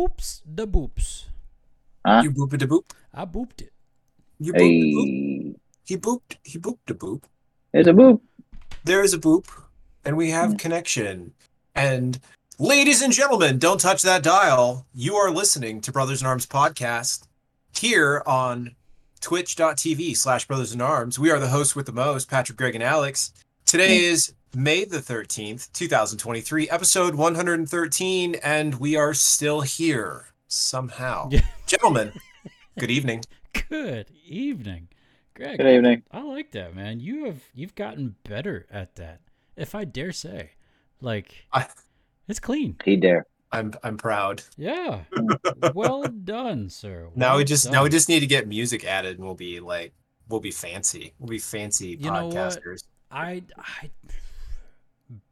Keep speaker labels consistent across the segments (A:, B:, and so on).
A: boops the boops.
B: Huh?
C: You boop a boop.
A: I booped it.
C: You boop a boop. He booped. He booped a boop.
B: there's a boop.
C: There is a boop, and we have
B: Mm.
C: connection. And ladies and gentlemen, don't touch that dial. You are listening to Brothers in Arms podcast here on twitch.tv slash brothers in arms. We are the hosts with the most, Patrick, Greg, and Alex. Today is May the 13th, 2023, episode 113, and we are still here somehow. Gentlemen, good evening.
A: Good evening, Greg.
B: Good evening.
A: I like that, man. You have you've gotten better at that, if I dare say. Like
C: I-
A: it's clean.
B: He dare.
C: I'm I'm proud.
A: Yeah. well done, sir.
C: Now we
A: Well
C: just now we just need to get music added and we'll be like we'll be fancy. We'll be fancy
A: You know what?
C: podcasters.
A: I I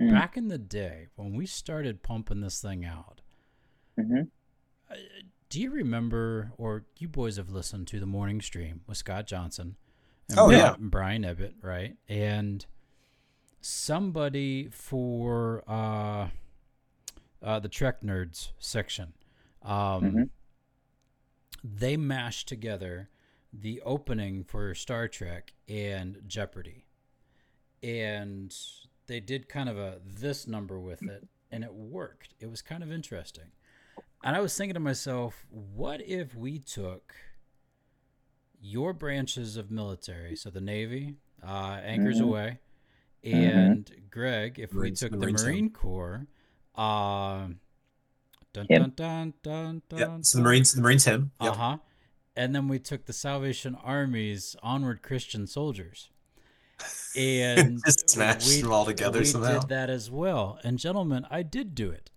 B: Mm.
A: back in the day when we started pumping this thing out.
B: hmm
A: uh, Do you remember, or you boys have listened to the morning stream with Scott Johnson and
C: Oh,
A: Bri-
C: yeah.
A: Brian Ibbott, right? And somebody for uh, uh, the Trek Nerds section, um,
B: Mhm.
A: they mashed together the opening for Star Trek and Jeopardy, and they did kind of a this number with it, and it worked. It was kind of interesting. And I was thinking to myself, what if we took your branches of military, so the Navy, uh, anchors
B: Mhm.
A: away, and Greg, if
C: Marines-
A: we took
C: Marines,
A: the
C: yeah.
A: Marine Corps, uh, dun,
B: Him.
A: dun dun dun dun.
C: Yeah. So the Marines the Marines him.
A: uh huh, And then we took the Salvation Army's onward Christian soldiers. And
C: Just smashed them all together
A: we
C: somehow.
A: did that as well. And gentlemen, I did do it.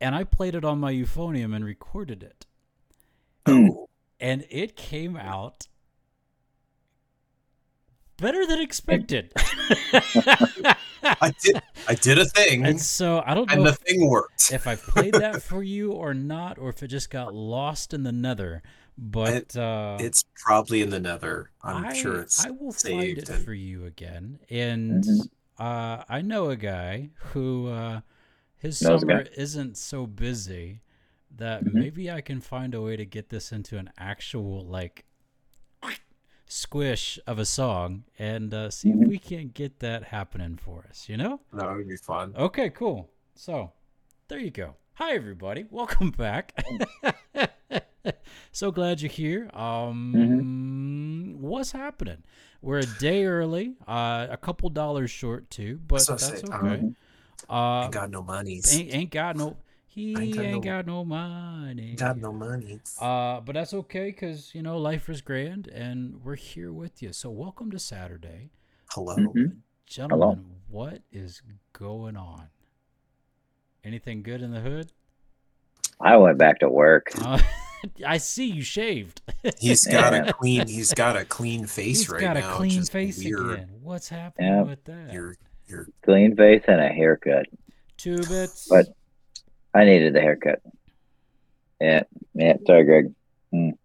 A: And I played it on my euphonium and recorded it.
C: Oh.
A: And it came out better than expected.
C: I did I did a thing
A: and so I don't know
C: and the
A: if,
C: thing worked.
A: if I played that for you or not, or if it just got lost in the nether. But uh,
C: It's probably in the nether. I'm
A: I,
C: sure it's
A: I will find it
C: and-
A: for you again. And
B: Mhm.
A: uh, I know a guy who uh, his
B: Knows
A: summer isn't so busy that
B: Mhm.
A: maybe I can find a way to get this into an actual like squish of a song and uh, see if
B: Mhm.
A: we can't get that happening for us. You know?
C: that would be fun.
A: Okay, cool. So there you go. Hi everybody, welcome back. so glad you're here. Um, what's happening? We're a day early, uh, a couple dollars short too, but
C: So
A: that's
C: say,
A: okay.
B: um,
A: Uh,
C: Ain't got no monies.
A: ain't, ain't got no. He
C: Ain't
A: ain't,
C: got
A: got,
C: no-
A: no money.
C: got no money.
A: Uh, but that's okay because you know life is grand, and we're here with you. So welcome to Saturday,
C: Hello.
B: Mhm.
A: gentlemen. What is going on? Anything good in the hood?
B: I went back to work.
A: Uh, I see you shaved.
C: He's got a clean he's got a clean face
A: He's
C: right now.
A: He's got a clean
C: just
A: face
C: weird.
A: again. What's happening
B: Yeah.
A: with that?
C: You're you're
B: Clean face and a haircut.
A: Two bits.
B: But- I needed the haircut. Yeah. Yeah. Sorry, Greg. Mm. Mm.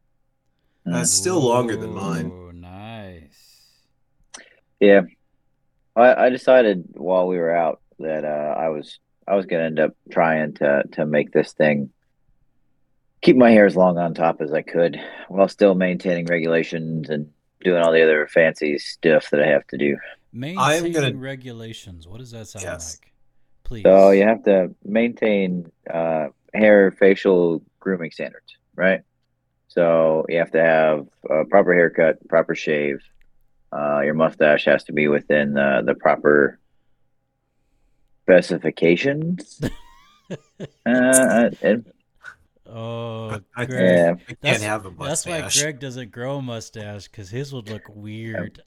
C: That's still longer than mine.
A: Ooh, Nice.
B: Yeah. I, I decided while we were out that uh, I was I was gonna end up trying to to make this thing keep my hair as long on top as I could while still maintaining regulations and doing all the other fancy stuff that I have to do.
A: Maintaining
C: gonna-
A: regulations. What does that sound
C: Yes.
A: like? Please.
B: So you have to maintain uh, hair facial grooming standards, right? So you have to have a proper haircut, proper shave. Uh, your mustache has to be within the, the proper specifications. uh, and,
A: Oh,
C: I-
A: Greg.
B: yeah,
C: I can't
A: That's-
C: have a mustache.
A: That's why Greg doesn't grow a mustache because his would look weird.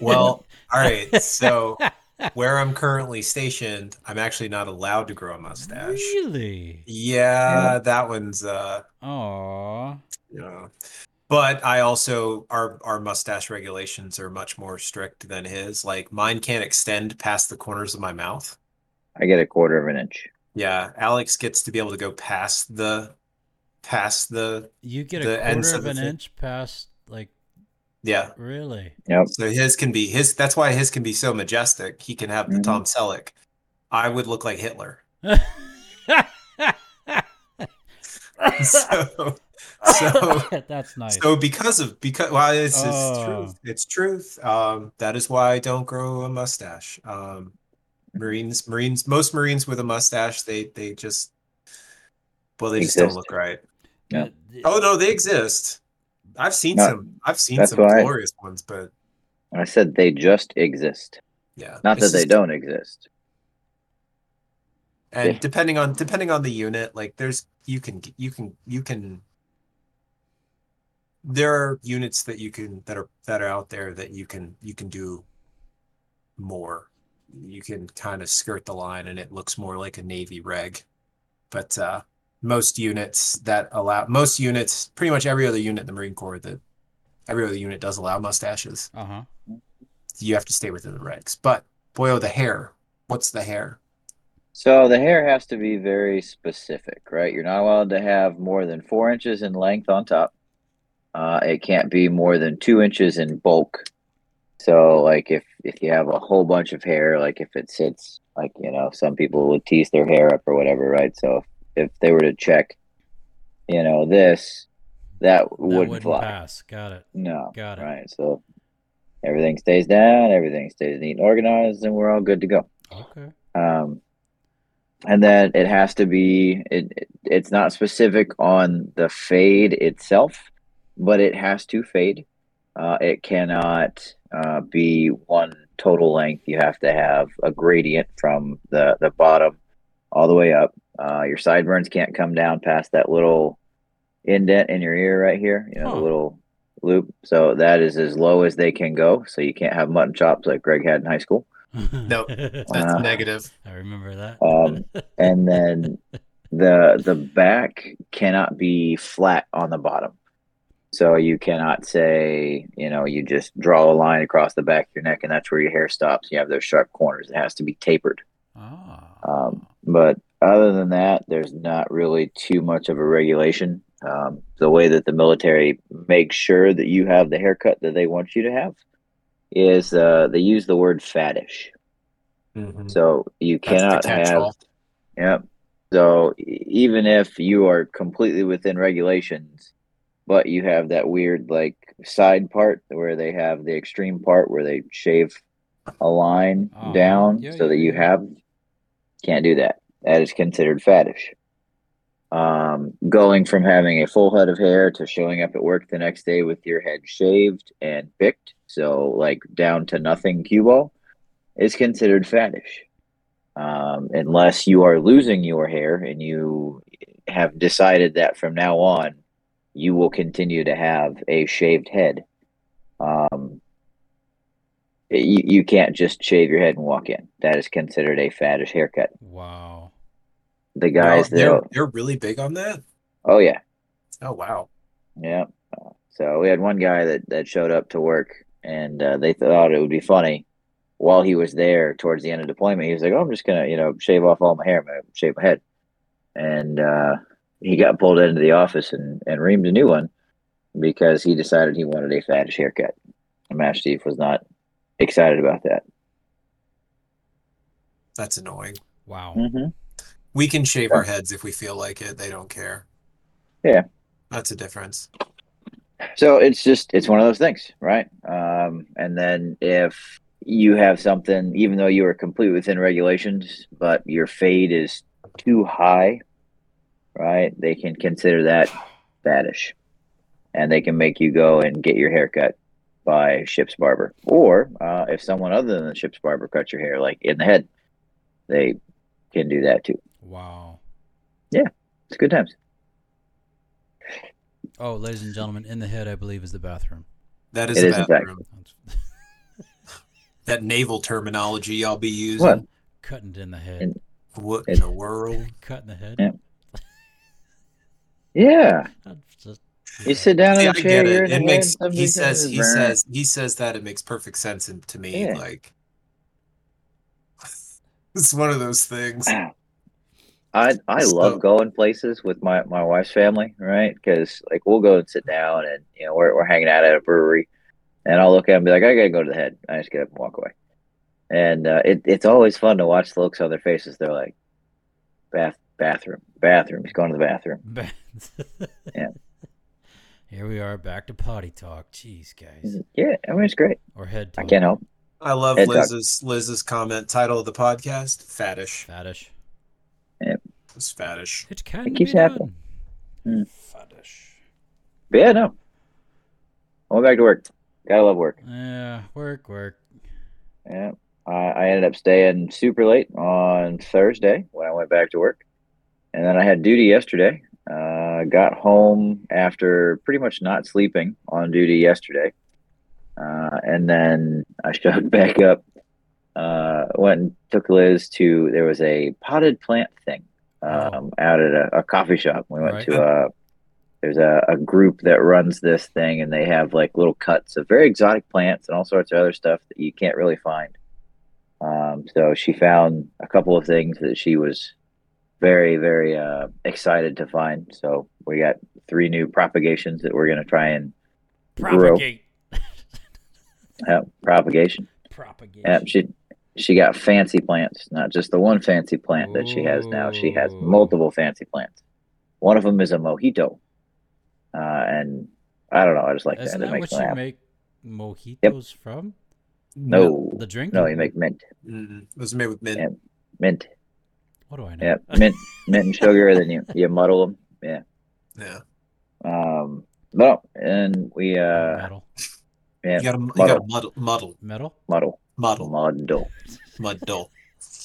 C: Well, all right. So where I'm currently stationed, I'm actually not allowed to grow a mustache.
A: really?
C: Yeah, that one's uh
A: Aw.
C: you know. But I also our our mustache regulations are much more strict than his. Like mine can't extend past the corners of my mouth.
B: I get a quarter of an inch.
C: Yeah, Alex gets to be able to go past the past the
A: You get
C: The
A: a
C: ends
A: quarter
C: of
A: of an inch past, like,
C: yeah.
A: really?
B: yeah
C: So his can be his that's why his can be so majestic. He can have the
B: Mhm.
C: Tom Selleck. I would look like Hitler. so, so
A: that's nice.
C: So because of because well, it's, it's
A: Oh.
C: truth. It's truth. Um, that is why I don't grow a mustache. Um, Marines, Marines, most Marines with a mustache, they they just well, they just don't look right.
B: Yeah.
C: Oh no, they exist. I've seen
B: No,
C: some. I've seen some
B: why-
C: glorious ones, but
B: I said they just exist,
C: yeah,
B: not
C: it's
B: that they
C: just-
B: don't exist.
C: And
B: Yeah.
C: depending on depending on the unit, like there's you can you can you can there are units that you can that are that are out there that you can you can do more. You can kind of skirt the line and it looks more like a navy reg. But uh most units that allow most units, pretty much every other unit in the Marine Corps that every other unit does allow mustaches.
A: Uh huh.
C: You have to stay within the regs. But boy, oh, the hair. What's the hair?
B: So the hair has to be very specific, right? You're not allowed to have more than four inches in length on top. Uh, it can't be more than two inches in bulk. So, like if if you have a whole bunch of hair, like if it sits, like you know, some people would tease their hair up or whatever, right? So if they were to check, you know, this, that,
A: That
B: wouldn't,
A: wouldn't
B: fly.
A: pass. Got it.
B: No,
A: Got it.
B: right? So everything stays down, everything stays neat and organized, and we're all good to go.
A: Okay.
B: Um, and then it has to be it, it- it's not specific on the fade itself, but it has to fade. Uh, it cannot uh, be one total length. You have to have a gradient from the the bottom all the way up. Uh, your sideburns can't come down past that little indent in your ear right here. You know,
A: Huh.
B: the little loop. So that is as low as they can go. So you can't have mutton chops like Greg had in high school.
C: No, That's
B: Uh,
C: negative.
A: I remember that.
B: Um, and then the the back cannot be flat on the bottom. So you cannot say, you know, you just draw a line across the back of your neck and that's where your hair stops. You have those sharp corners. It has to be tapered.
A: ah.
B: Um, but other than that, there's not really too much of a regulation. Um, the way that the military makes sure that you have the haircut that they want you to have is uh, they use the word faddish.
C: Mhm.
B: So you cannot have. Yep. So even if you are completely within regulations, but you have that weird like side part where they have the extreme part where they shave a line
A: Uh-huh.
B: down
A: Yeah,
B: so
A: yeah,
B: that you
A: yeah.
B: have can't do that. That is considered faddish. Um, going from having a full head of hair to showing up at work the next day with your head shaved and picked, so like down to nothing ball, is considered faddish um, unless you are losing your hair and you have decided that from now on you will continue to have a shaved head. Um, you, you can't just shave your head and walk in. That is considered a faddish haircut.
A: Wow.
B: The
C: No,
B: guys
C: they're they're really big on that.
B: oh yeah,
C: Oh wow.
B: yeah. So we had one guy that, that showed up to work and uh, they thought it would be funny while he was there towards the end of deployment. He was like, "Oh, I'm just gonna, you know, shave off all my hair, I'm shave my head." And uh, he got pulled into the office and and reamed a new one because he decided he wanted a faddish haircut. And Master Chief was not excited about that.
C: That's annoying.
A: Wow.
B: Mm-hmm.
C: We can shave our heads if we feel like it. They don't care.
B: Yeah.
C: That's a difference.
B: So it's just it's one of those things, right? Um, and then if you have something, even though you are completely within regulations, but your fade is too high, right? They can consider that faddish, and they can make you go and get your hair cut by ship's barber, or uh, if someone other than the ship's barber cuts your hair, like in the head, they can do that too.
A: Wow.
B: Yeah, it's good times.
A: Oh, ladies and gentlemen, in the head, I believe, is the bathroom.
C: That is
B: It
C: a
B: is,
C: bathroom. That naval terminology I'll be using.
B: What?
A: Cutting in the head.
B: In-
C: What in the world?
A: Cutting the head.
B: Yeah. Yeah,
A: just-
B: you sit down in
C: See,
B: a
C: I
B: chair.
C: get
B: you're
C: it. It makes he says he
B: says,
C: says he says that it makes perfect sense to me.
B: Yeah.
C: Like it's one of those things. Ah.
B: I I
C: So-
B: love going places with my, my wife's family, right? Because like we'll go and sit down, and you know we're we're hanging out at a brewery, and I'll look at them and be like, I gotta go to the head. I just get up and walk away, and uh, it it's always fun to watch the looks on their faces. They're like, bath bathroom, Bathroom. He's going to the bathroom. Yeah.
A: Here we are back to potty talk. Jeez, guys.
B: Yeah, I mean it's great.
A: Or head
B: I can't help.
C: I love
B: Head talk.
C: Liz's Liz's comment. Title of the podcast: Faddish.
A: Faddish.
C: It's faddish.
A: It can
B: keeps
A: be
B: happening.
A: done.
B: Hmm.
A: Faddish.
B: But yeah, no. I went back to work. Gotta love work.
A: Yeah, work, work.
B: Yeah. I, I ended up staying super late on Thursday when I went back to work. And then I had duty yesterday. Uh, got home after pretty much not sleeping on duty yesterday. Uh, and then I showed back up. Uh, went and took Liz to, there was a potted plant thing um, out at a, a coffee shop. We went
A: Right.
B: to a, there's a, a group that runs this thing and they have like little cuts of very exotic plants and all sorts of other stuff that you can't really find. Um, so she found a couple of things that she was very, very uh, excited to find. So we got three new propagations that we're going to try and Grow.
A: Propagate.
B: uh, propagation.
A: Propagation.
B: Yeah, she she got fancy plants, not just the one fancy plant that she has now. She has multiple fancy plants. One of them is a mojito, uh, and I don't know. I just like
A: Isn't
B: that. It
A: that
B: makes
A: what
B: me
A: you
B: happy.
A: make mojitos from?
B: No,
A: The drink?
B: no, you make mint,
C: Mm, it was made with mint.
B: Yeah. mint.
A: What do I know?
B: Yeah, mint, mint and sugar. Then you you muddle them. Yeah.
C: Yeah.
B: Um. No, and we uh
A: metal.
B: yeah
C: You gotta,
B: muddle.
C: muddle, muddle,
A: Metal?
B: muddle
C: muddle,
B: muddle
C: muddle.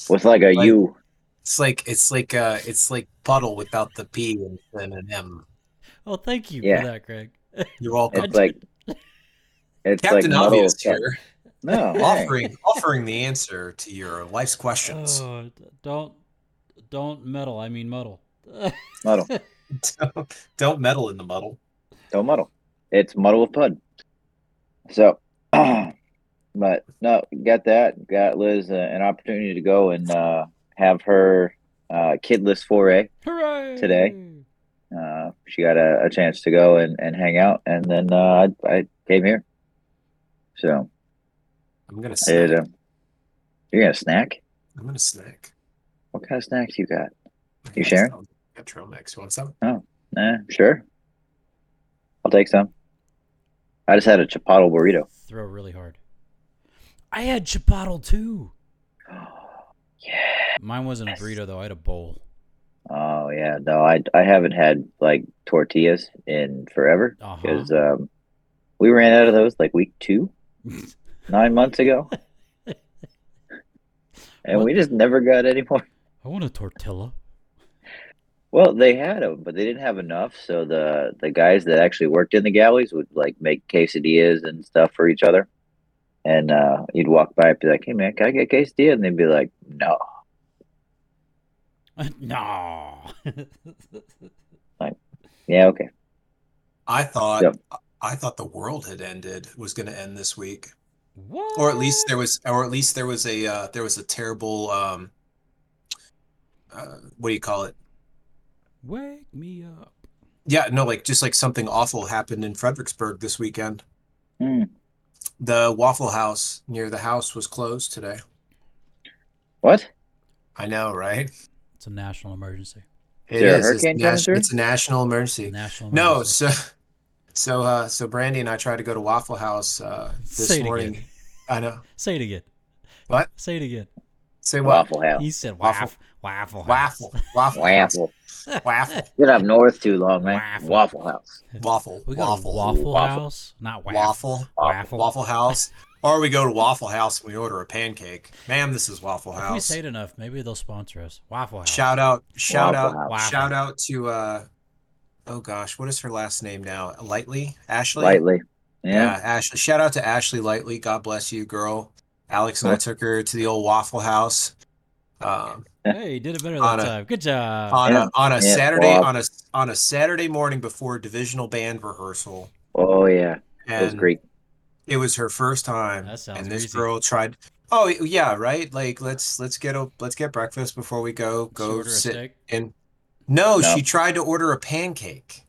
B: with like a
C: Like-
B: U.
C: It's like it's like uh it's like puddle without the P and, and an M.
A: Well, thank you
B: Yeah.
A: for that, Greg.
C: You're welcome.
B: It's like it's
C: Captain
B: like.
C: Obvious here,
B: No, hey.
C: offering offering the answer to your life's questions.
A: Oh, don't don't meddle. I mean muddle.
B: muddle.
C: don't, don't meddle in the muddle.
B: Don't muddle. It's muddle with pud. So, but no, got that. Got Liz uh, an opportunity to go and uh, have her uh, kidless foray.
A: Hooray!
B: Today. Uh, she got a, a chance to go and, and hang out, and then uh, I, I came here. So,
C: I'm gonna
B: it,
C: snack.
B: uh, you're gonna snack.
C: I'm gonna snack.
B: What kind of snacks you got?
C: I
B: You
C: got
B: sharing?
C: some- Got trail mix. You want some?
B: Oh, Eh, sure. I'll take some. I just had a chipotle burrito.
A: Throw really hard. I had chipotle too.
B: yeah.
A: Mine wasn't a burrito though. I had a bowl.
B: Oh yeah, no, I I haven't had like tortillas in forever
A: Uh-huh.
B: because um, we ran out of those like week two, nine months ago, and
A: What?
B: we just never got any more.
A: I want a tortilla.
B: Well, they had them, but they didn't have enough. So the the guys that actually worked in the galleys would like make quesadillas and stuff for each other, and uh, you'd walk by and be like, "Hey man, can I get a quesadilla?" And they'd be like, "No."
A: no.
B: Yeah, okay.
C: I thought
B: Yep.
C: I thought the world had ended. Was going to end this week,
A: what?
C: or at least there was, or at least there was a uh, there was a terrible um, uh, what do you call it?
A: Wake me up.
C: Yeah, no, like just like something awful happened in Fredericksburg this weekend.
B: Hmm.
C: The Waffle House near the house was closed today.
B: What?
C: I know, right?
A: It's a national emergency.
C: It
B: there a
C: is. It's,
B: hurricane coming
C: nat- it's a national emergency.
A: National
C: No, so so uh so Brandy and I tried to go to Waffle House uh this
A: Say it
C: morning.
A: again.
C: I know.
A: Say it again.
C: What?
A: Say it again.
C: Say what?
B: Waffle House.
A: He said
C: Waffle-
A: waffle. Waffle. House.
C: Waffle. Waffle. House.
B: Waffle.
C: Waffle.
B: Been up north too long, man.
A: Waffle.
B: Waffle House.
C: Waffle.
A: We got
C: Waffle.
A: a Waffle,
B: Waffle.
A: House, not waffle.
C: Waffle.
A: Waffle.
C: Waffle House. Or we go to Waffle House and we order a pancake. Ma'am, this is Waffle
A: If we say it enough, maybe they'll sponsor us. Waffle House.
C: Shout out, shout
B: Waffle
C: out,
A: House.
C: shout out to uh oh gosh, what is her last name now? Lightly? Ashley?
B: Lightly. Yeah.
C: Ashley. Shout out to Ashley Lightly. God bless you, girl. Alex and I took her to the old Waffle House. Um
A: Hey, you did it better
C: On
A: that
C: a-
A: time. Good job.
C: on
B: Yeah.
C: a on a
B: Yeah,
C: Saturday
B: wow.
C: on a on a Saturday morning before divisional band rehearsal.
B: Oh yeah. That was great.
C: it was her first time.
A: That sounds
C: and this
A: greasy.
C: girl tried Oh yeah, right? Like let's let's get a let's get breakfast before we go go
A: order
C: sit
A: steak
C: in No,
B: No.
C: she tried to order a pancake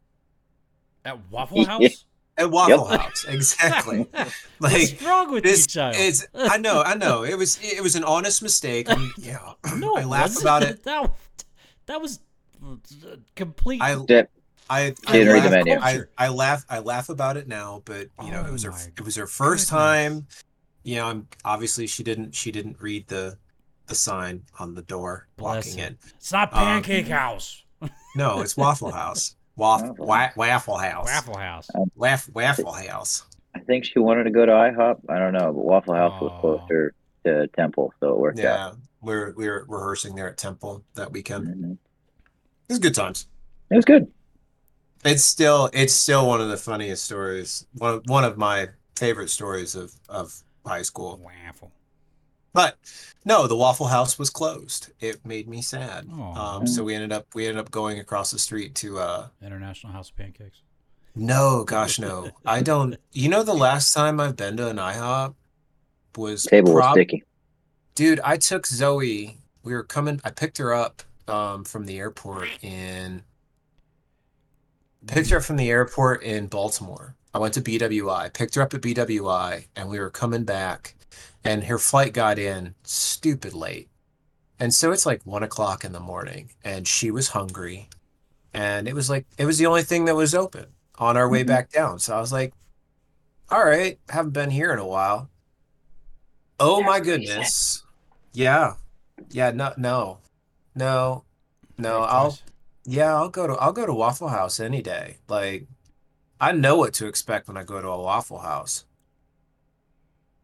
A: at Waffle House.
B: Yeah.
C: at Waffle House. Exactly. like What's
A: wrong with
C: this
A: you, child?
C: is I know, I know. It was it was an honest mistake. and, yeah.
A: no,
C: I
A: it
C: laugh
A: wasn't.
C: about it.
A: That, that was complete.
C: I
B: Dip.
C: I I
B: Didn't read the
C: laugh,
B: menu.
C: I, I laugh I laugh about it now, but you know
A: Oh
C: it was her
A: my
C: it was her first
A: goodness.
C: time. You know, I'm obviously she didn't she didn't read the the sign on the door
A: Bless
C: blocking
A: her.
C: it.
A: it's not
C: um,
A: Pancake House.
C: No, it's Waffle House. Waffle
B: Waffle
C: wa- Waffle House.
A: Waffle House.
C: Waff- Waffle House.
B: I think she wanted to go to IHOP. I don't know, but Waffle House was closer to Temple, so it worked out.
C: Yeah, we're we were rehearsing there at Temple that weekend.
B: Mhm.
C: It was good times.
B: It was good.
C: It's still it's still one of the funniest stories. One of, one of my favorite stories of of high school.
A: Waffle.
C: But no, the Waffle House was closed. It made me sad.
A: Aw.
C: Um, so we ended up we ended up going across the street to uh
A: International House of Pancakes.
C: no, gosh no. I don't you know the last time I've been to an IHOP was
B: Table was
C: prob-
B: sticky.
C: Dude, I took Zoe. We were coming I picked her up um from the airport in picked her up from the airport in Baltimore. I went to BWI, picked her up at BWI, and we were coming back, and her flight got in stupid late. And so it's like one o'clock in the morning, and she was hungry. And it was like, it was the only thing that was open on our way
B: Mhm.
C: back down. So I was like, all right, haven't been here in a while. Oh my goodness. Yeah. Yeah, no, no, no, no.
A: Great
C: I'll,
A: choice.
C: yeah, I'll go to I'll go to Waffle House any day. Like I know what to expect when I go to a Waffle House.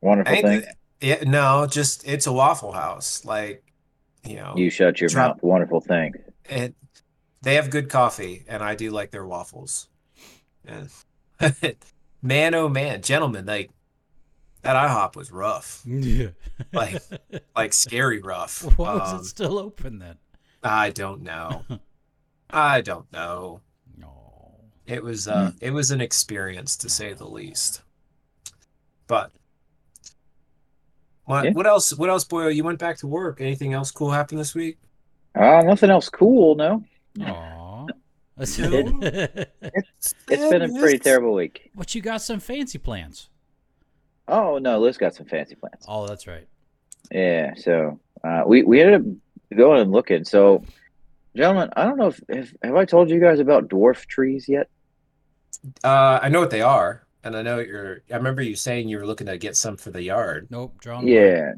B: Wonderful
C: Ain't
B: thing.
C: Th- yeah, no, just it's a Waffle House. Like, you know,
B: You shut your
C: Drop-
B: mouth. Wonderful thing.
C: it they have good coffee and I do like their waffles. And man oh man, gentlemen, like that IHOP was rough.
A: Yeah.
C: Like, Like scary rough.
A: Why was
C: Um,
A: it still open then?
C: I don't know. I don't know.
A: No.
C: It was uh it was an experience to say the least. But what
B: Yeah.
C: what else what else, Boyle? You went back to work. Anything else cool happened this week?
B: Uh, nothing else cool, no.
A: Aw.
B: It's been a pretty terrible week.
A: but you got some fancy plans.
B: Oh no, Liz got some fancy plans.
A: Oh, that's right.
B: Yeah, so uh, we we ended up going and looking. So, gentlemen, I don't know if, if have I told you guys about dwarf trees yet.
C: Uh I know what they are, and I know you're I remember you saying you were looking to get some for the yard.
A: Nope. Draw 'em
B: Yeah.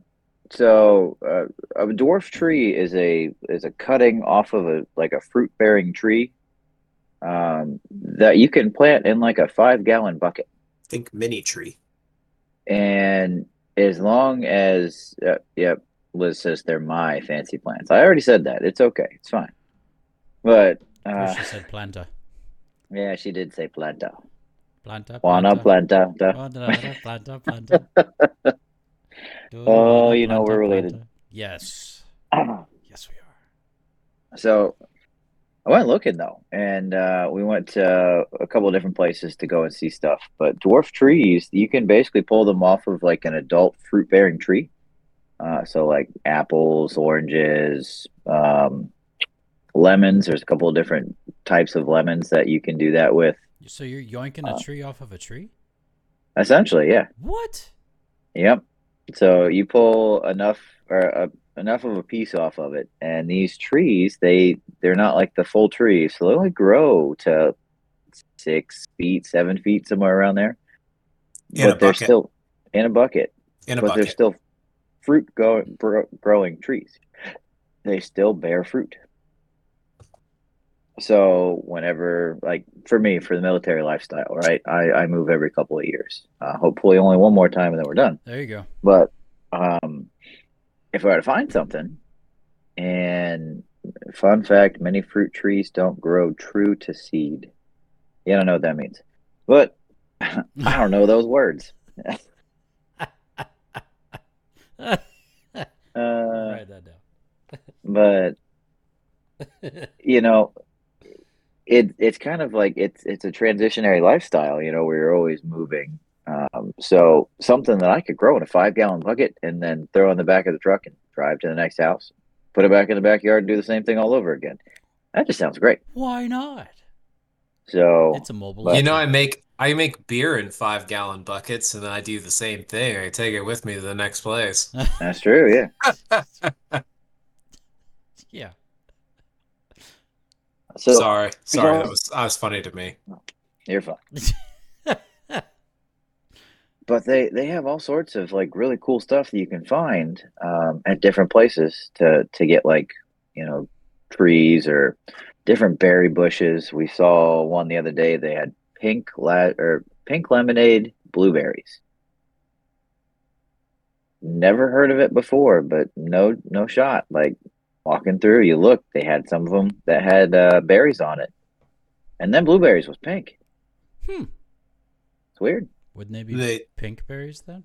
B: So uh, a dwarf tree is a is a cutting off of a like a fruit bearing tree um, that you can plant in like a five gallon bucket,
C: Think mini tree.
B: and as long as uh, yep, Liz says they're my fancy plants. I already said that. It's okay. It's fine. But
A: Wish
B: uh,
A: you said planta.
B: yeah, she did say planta.
A: Planta.
B: Juana
A: planta.
B: planta.
A: Planta, planta, planta.
B: Oh, you know we're related.
A: planta? Yes. Yes, we are.
B: So I went looking though, and uh, we went to a couple of different places to go and see stuff. But dwarf trees, you can basically pull them off of like an adult fruit bearing tree. Uh, so like apples, oranges, um, lemons. There's a couple of different types of lemons that you can do that with.
A: So you're yoinking a
B: Uh,
A: tree off of a tree?
B: Essentially, yeah.
A: What?
B: Yep. So you pull enough or uh, enough of a piece off of it, and these trees they they're not like the full tree, so they only grow to six feet, seven feet, somewhere around there.
C: In a
B: but they're
C: bucket.
B: still in a bucket,
C: In a
B: but they're still fruit go, bro- growing trees. They still bear fruit. So whenever, like for me, for the military lifestyle, right? I, I move every couple of years. Uh, hopefully, only one more time, and then we're done.
A: There you go.
B: But um, if we were to find something, and fun fact, many fruit trees don't grow true to seed. Yeah, I don't know what that means, but I don't know those words. Uh,
A: Write that down but
B: you know, it it's kind of like it's it's a transitionary lifestyle. You know, where you're always moving. Um, so something that I could grow in a five gallon bucket and then throw in the back of the truck and drive to the next house, put it back in the backyard and do the same thing all over again. That just sounds great.
A: Why not?
B: So
A: It's a mobile.
B: But-
C: You know, I make I make beer in five gallon buckets, and then I do the same thing. I take it with me to the next place.
B: that's true. Yeah.
A: yeah.
B: So
C: sorry, sorry,
B: all-
C: that was that was funny to me.
B: you're fine. but they they have all sorts of like really cool stuff that you can find um, at different places to to get like you know trees or different berry bushes. We saw one the other day. They had pink la- or pink lemonade blueberries. Never heard of it before, but no no shot. Like walking through, you look, they had some of them that had uh, berries on it, and then blueberries was pink.
A: Hmm.
B: It's weird.
A: Wouldn't they be
C: They
A: pink berries then?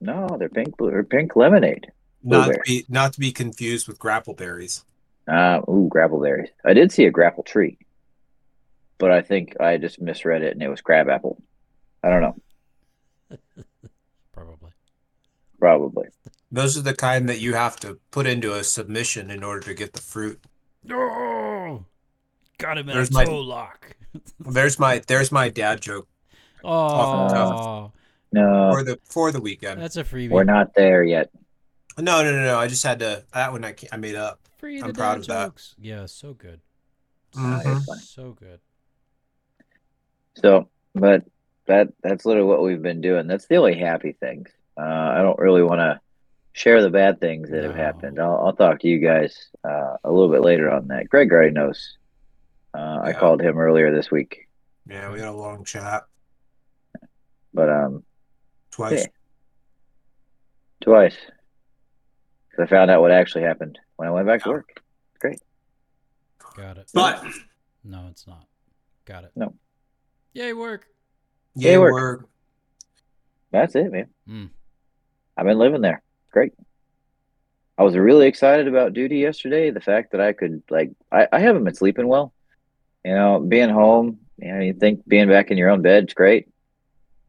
B: No, they're pink blue or pink lemonade.
C: not to be not to be confused with grapple berries.
B: Uh, ooh, grapple berries. I did see a grapple tree, but I think I just misread it and it was crab apple. I don't know.
A: Probably.
B: Probably.
C: Those are the kind that you have to put into a submission in order to get the fruit.
A: Oh, got him in
C: There's
A: a
C: my-
A: lock.
C: There's my there's my dad joke
A: Oh,
C: the
B: No,
C: for the for the weekend.
A: that's a freebie.
B: we're not there yet.
C: No, no, no, no. I just had to that one I, I made up.
A: Free
C: I'm proud
A: dad
C: of that.
A: jokes. Yeah, so good.
C: Mhm.
A: So good.
B: So, but that that's literally what we've been doing. That's the only happy things. Uh, I don't really want to share the bad things that have happened. I'll, I'll talk to you guys uh, a little bit later on that. Greg already knows. Uh, I called him earlier this week,
C: Yeah, we had a long chat
B: but um,
C: twice.
B: Yeah. twice. 'Cause I found out what actually happened when I went back to work. Great.
A: Got it.
C: But
A: No, it's not. Got it.
B: No.
A: Yay, work.
C: yeah,
B: Hey, work.
C: we're
B: That's it, man.
A: Mm.
B: I've been living there. Great. I was really excited about duty yesterday. The fact that I could like I, I haven't been sleeping well. You know, being home, you know, you think being back in your own bed's great.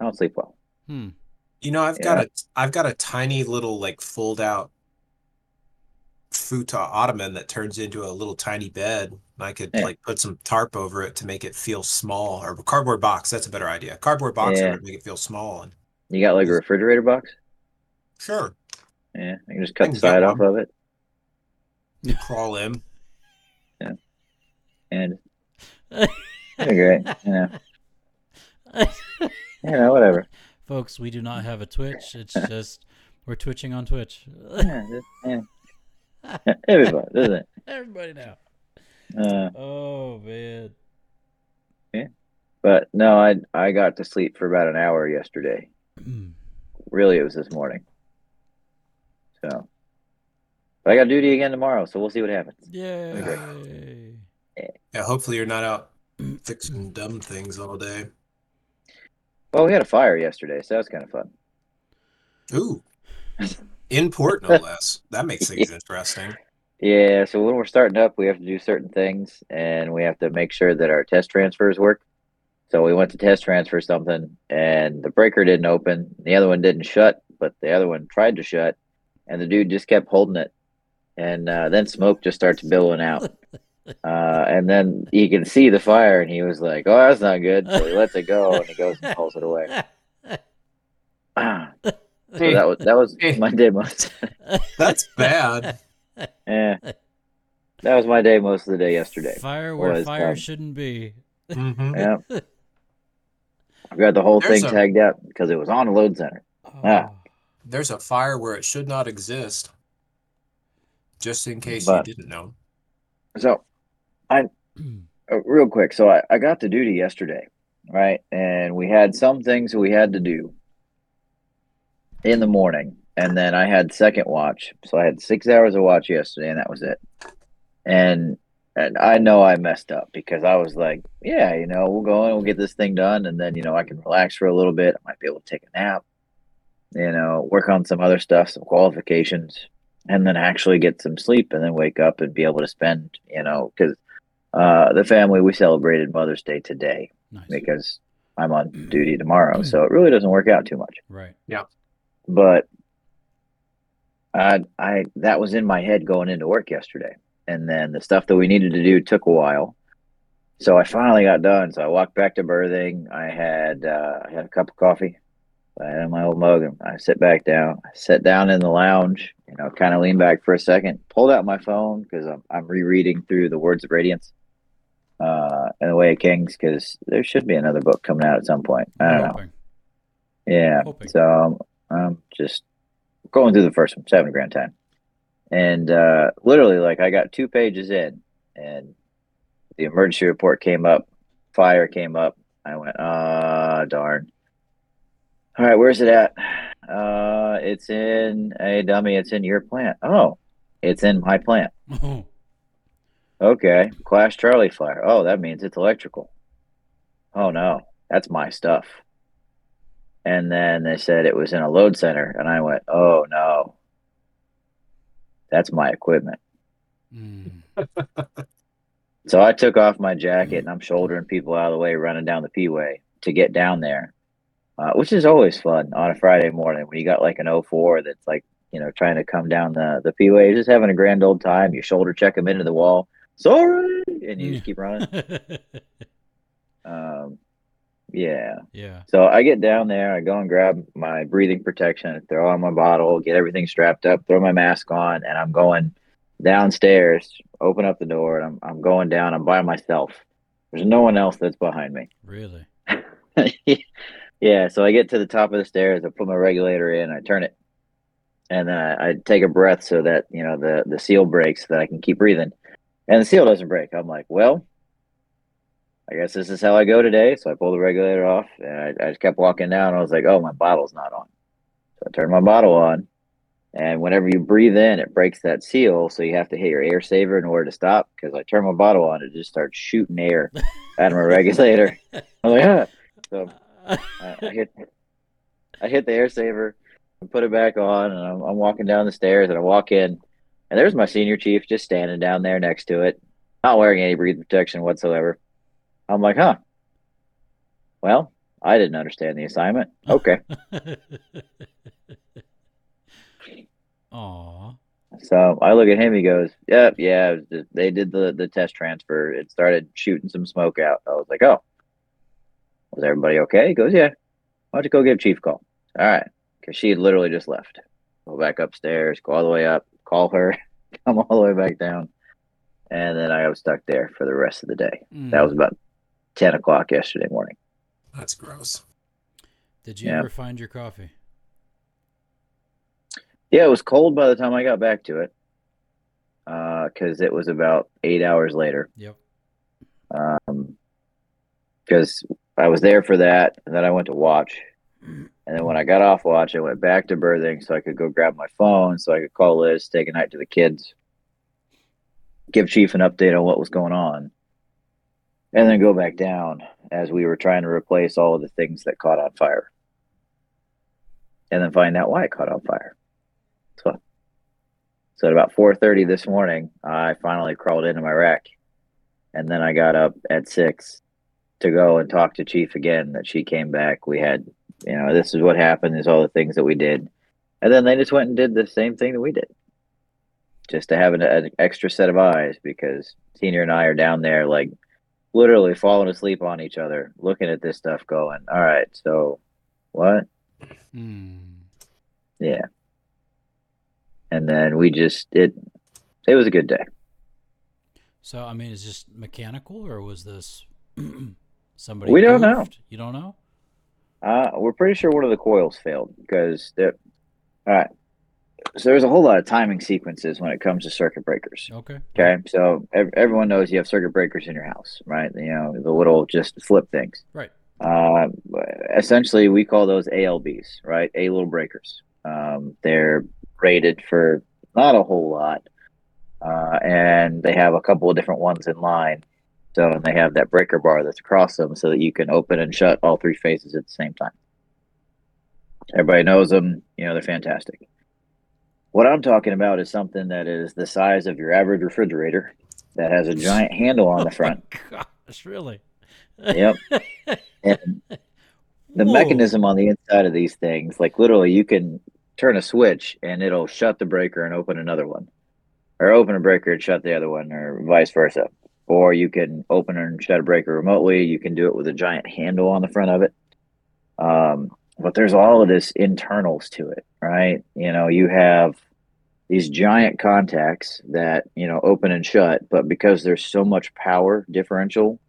B: I don't sleep well.
A: Hmm.
C: You know, I've got a I've got a tiny little like fold out futon ottoman that turns into a little tiny bed. I could
B: Yeah.
C: like put some tarp over it to make it feel small, or a cardboard box. That's a better idea. Cardboard box
B: Yeah.
C: would make it feel small. And
B: You got like a refrigerator box?
C: sure,
B: Yeah. I can just cut
C: can
B: the side off of it You
C: crawl in. Yeah.
B: And it'd be great. You know. You know, whatever.
A: Folks, we do not have a Twitch. It's just we're twitching on Twitch.
B: Yeah, just, yeah. It'd be fun, doesn't it?
A: Everybody now.
B: Uh,
A: Oh man. Yeah.
B: But no, I I got to sleep for about an hour yesterday. Really, it was this morning. So, but I got duty again tomorrow, so we'll see what happens.
A: Yay.
C: Yeah, hopefully you're not out fixing dumb things all day.
B: Well, we had a fire yesterday, so that was kind of fun.
C: Ooh, in port no less. That makes things interesting.
B: Yeah, so when we're starting up, we have to do certain things, and we have to make sure that our test transfers work. So we went to test transfer something, and the breaker didn't open. The other one didn't shut, but the other one tried to shut, and the dude just kept holding it, and uh, then smoke just starts billowing out. Uh, and then he can see the fire, and he was like, "Oh, that's not good." So he lets it go, and he goes and pulls it away. Ah, so that was that was my day most.
C: That's bad.
B: yeah, that was my day most of the day yesterday.
A: Fire where
B: was,
A: fire
B: um,
A: shouldn't be.
C: hmm
B: Yeah, I've got the whole
C: There's
B: thing
C: a-
B: tagged out because it was on a load center. Ah.
C: There's a fire where it should not exist. Just in case
B: But-
C: you didn't know.
B: So, I uh, real quick. So I, I got to duty yesterday, right? And we had some things we had to do in the morning, and then I had second watch. So I had six hours of watch yesterday, and that was it. And and I know I messed up because I was like, yeah, you know, we'll go in, we'll get this thing done, and then you know I can relax for a little bit. I might be able to take a nap, you know, work on some other stuff, some qualifications, and then actually get some sleep, and then wake up and be able to spend, you know, because uh, the family we celebrated Mother's Day today
A: Nice.
B: because I'm on duty tomorrow, so it really doesn't work out too much.
A: Right. Yeah.
B: But I, I that was in my head going into work yesterday, and then the stuff that we needed to do took a while. So I finally got done. So I walked back to berthing. I had uh, I had a cup of coffee. I had my old mug. And I sit back down. I sat down in the lounge. You know, kind of lean back for a second. Pulled out my phone because I'm I'm rereading through the Words of Radiance. uh, in the Way of Kings because there should be another book coming out at some point. I don't know.
A: Hoping.
B: Yeah.
A: Hoping.
B: So I'm just going through the first one, seven grand time. And uh, literally, like, I got two pages in, and the emergency report came up, fire came up. I went, ah, darn. All right, where's it at? Uh, it's in a dummy. It's in your plant. Oh, it's in my plant.
A: Oh,
B: Okay, Class Charlie Fire. Oh, that means it's electrical. Oh no, that's my stuff. And then they said it was in a load center, and I went, oh no, that's my equipment.
A: mm.
B: So I took off my jacket and I'm shouldering people out of the way, running down the P way to get down there, uh, which is always fun on a Friday morning when you got like an 04 that's like, you know, trying to come down the, the P way, just having a grand old time. You shoulder check them into the wall. Sorry. And you just keep running. Um, yeah.
A: yeah.
B: So I get down there, I go and grab my breathing protection, throw on my bottle, get everything strapped up, throw my mask on, and I'm going downstairs, open up the door, and I'm I'm going down. I'm by myself. There's no one else that's behind me.
A: Really.
B: yeah, so I get to the top of the stairs, I put my regulator in, I turn it, and then I, I take a breath so that you know the the seal breaks so that I can keep breathing. And the seal doesn't break. I'm like, well, I guess this is how I go today. So I pull the regulator off and I, I just kept walking down. I was like, oh, my bottle's not on. So I turned my bottle on. And whenever you breathe in, it breaks that seal. So you have to hit your air saver in order to stop. Because I turned my bottle on, it just starts shooting air out of my regulator. I'm like, ah. So I, I hit, I hit the air saver and put it back on, and I'm, I'm walking down the stairs, and I walk in, and there's my senior chief just standing down there next to it, not wearing any breathing protection whatsoever. I'm like, huh. Well, I didn't understand the assignment. Okay.
A: Aw.
B: So I look at him. He goes, "Yep, yeah, just- they did the the test transfer. It started shooting some smoke out." I was like, "Oh, was everybody okay?" He goes, "Yeah." Why don't you go give chief a call? All right, because she had literally just left. Go back upstairs, go all the way up, call her, come all the way back down, and then I was stuck there for the rest of the day.
A: Mm.
B: That was about ten o'clock yesterday morning.
C: That's gross.
A: Did you
B: yeah.
A: ever find your coffee?
B: Yeah, it was cold by the time I got back to it, because it was about eight hours later.
A: Yep.
B: um, because I was there for that, and then I went to watch, mm. and then when I got off watch, I went back to berthing so I could go grab my phone, so I could call Liz, take a night to the kids, give Chief an update on what was going on, and then go back down as we were trying to replace all of the things that caught on fire, and then find out why it caught on fire. So, so at about four thirty this morning, I finally crawled into my rack, and then I got up at six to go and talk to Chief again. That she came back. We had, you know, this is what happened. These all the things that we did, and then they just went and did the same thing that we did, just to have an, an extra set of eyes because Senior and I are down there like literally falling asleep on each other, looking at this stuff, going, "All right, so what?"
A: Mm.
B: Yeah. And then we just it it was a good day.
A: So I mean, is this mechanical or was this somebody?
B: We don't know.
A: You don't know.
B: Uh, we're pretty sure one of the coils failed because all right. So there's a whole lot of timing sequences when it comes to circuit breakers.
A: Okay.
B: Okay, so ev- everyone knows you have circuit breakers in your house, right? You know the little just flip things.
A: Right.
B: Uh, essentially, we call those ALBs, right? A little breakers. Um, they're rated for not a whole lot, uh, and they have a couple of different ones in line. And they have that breaker bar that's across them, so that you can open and shut all three phases at the same time. Everybody knows them. You know they're fantastic. What I'm talking about is something that is the size of your average refrigerator, that has a giant handle on the oh front.
A: Oh gosh, really?
B: Yep. And the
A: Whoa.
B: mechanism on the inside of these things, like literally, you can turn a switch and it'll shut the breaker and open another one, or open a breaker and shut the other one, or vice versa. Or you can open and shut a breaker remotely. You can do it with a giant handle on the front of it. Um, but there's all of this internals to it, right? You know, you have these giant contacts that you know open and shut, but because there's so much power differential,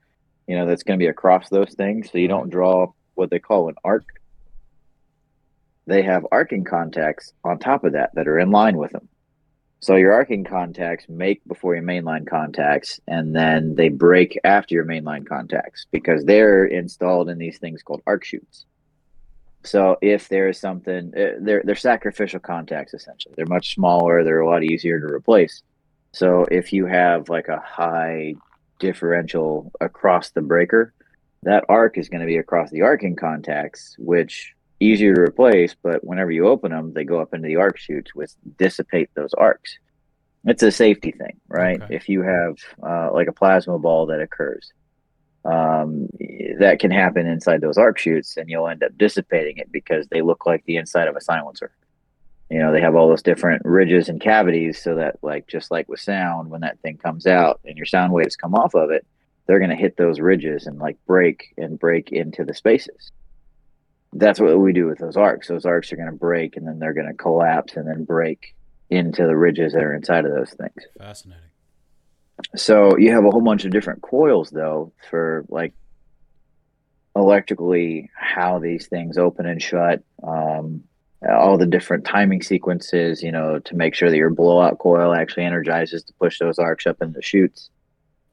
B: you know that's going to be across those things, so you don't draw what they call an arc. They have arcing contacts on top of that that are in line with them. So your arcing contacts make before your mainline contacts, and then they break after your mainline contacts because they're installed in these things called arc chutes. So if there is something, uh, they're they're sacrificial contacts essentially. They're much smaller. They're a lot easier to replace. So if you have like a high differential across the breaker, that arc is going to be across the arcing contacts, which easier to replace. But whenever you open them, they go up into the arc chutes, which dissipate those arcs. It's a safety thing, right?
A: Okay.
B: If you have uh, like a plasma ball that occurs, um, that can happen inside those arc chutes, and you'll end up dissipating it because they look like the inside of a silencer. You know, they have all those different ridges and cavities, so that, like, just like with sound, when that thing comes out and your sound waves come off of it, they're going to hit those ridges and like break and break into the spaces. That's what we do with those arcs. Those arcs are going to break and then they're going to collapse and then break into the ridges that are inside of those things.
A: Fascinating.
B: So you have a whole bunch of different coils though for like electrically how these things open and shut, um, all the different timing sequences, you know, to make sure that your blowout coil actually energizes to push those arcs up in the chutes.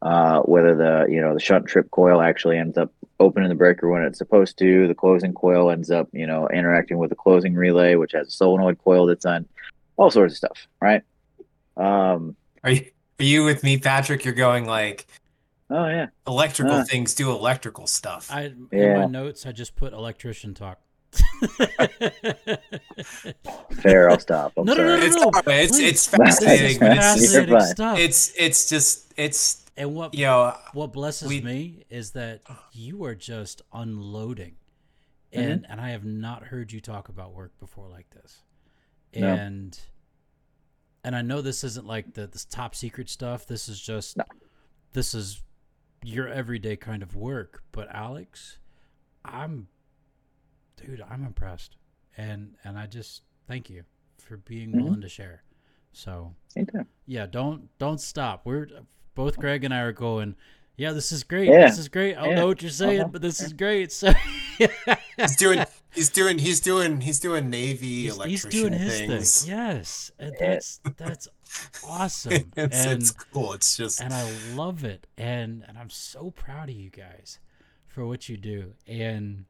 B: Uh, whether the you know the shunt trip coil actually ends up opening the breaker when it's supposed to, the closing coil ends up you know interacting with the closing relay, which has a solenoid coil that's on, all sorts of stuff, right? Um,
C: Are you are you with me, Patrick? You're going like
B: oh yeah,
C: electrical
B: Uh.
C: things do electrical stuff.
A: I in
B: Yeah.
A: my notes I just put electrician talk.
B: fair. I'll stop. I'm
A: No, no,
B: sorry.
A: no, no,
C: it's
A: no,
C: it's it's fascinating, but it's
A: fascinating stuff.
C: it's it's just it's
A: and what
C: you know
A: what blesses
C: we-
A: me is that you are just unloading,
B: Mm-hmm.
A: and and I have not heard you talk about work before like this,
B: No.
A: and and I know this isn't like the this top secret stuff. This is just
B: No.
A: this is your everyday kind of work. But Alex, I'm dude, I'm impressed, and and I just thank you for being
B: Mhm.
A: willing to share. So
B: Anytime.
A: yeah, don't don't stop. We're both Greg and I are going. Yeah, this is great.
B: Yeah.
A: This is great. I don't
B: Yeah.
A: know what you're saying,
B: Uh-huh.
A: but this is great. So
C: he's doing he's doing he's doing he's doing navy
A: he's,
C: electrician
A: he's doing his
C: things.
A: thing. Yes, and that's that's awesome.
C: it's,
A: and
C: it's cool. It's just
A: and I love it. And and I'm so proud of you guys for what you do. And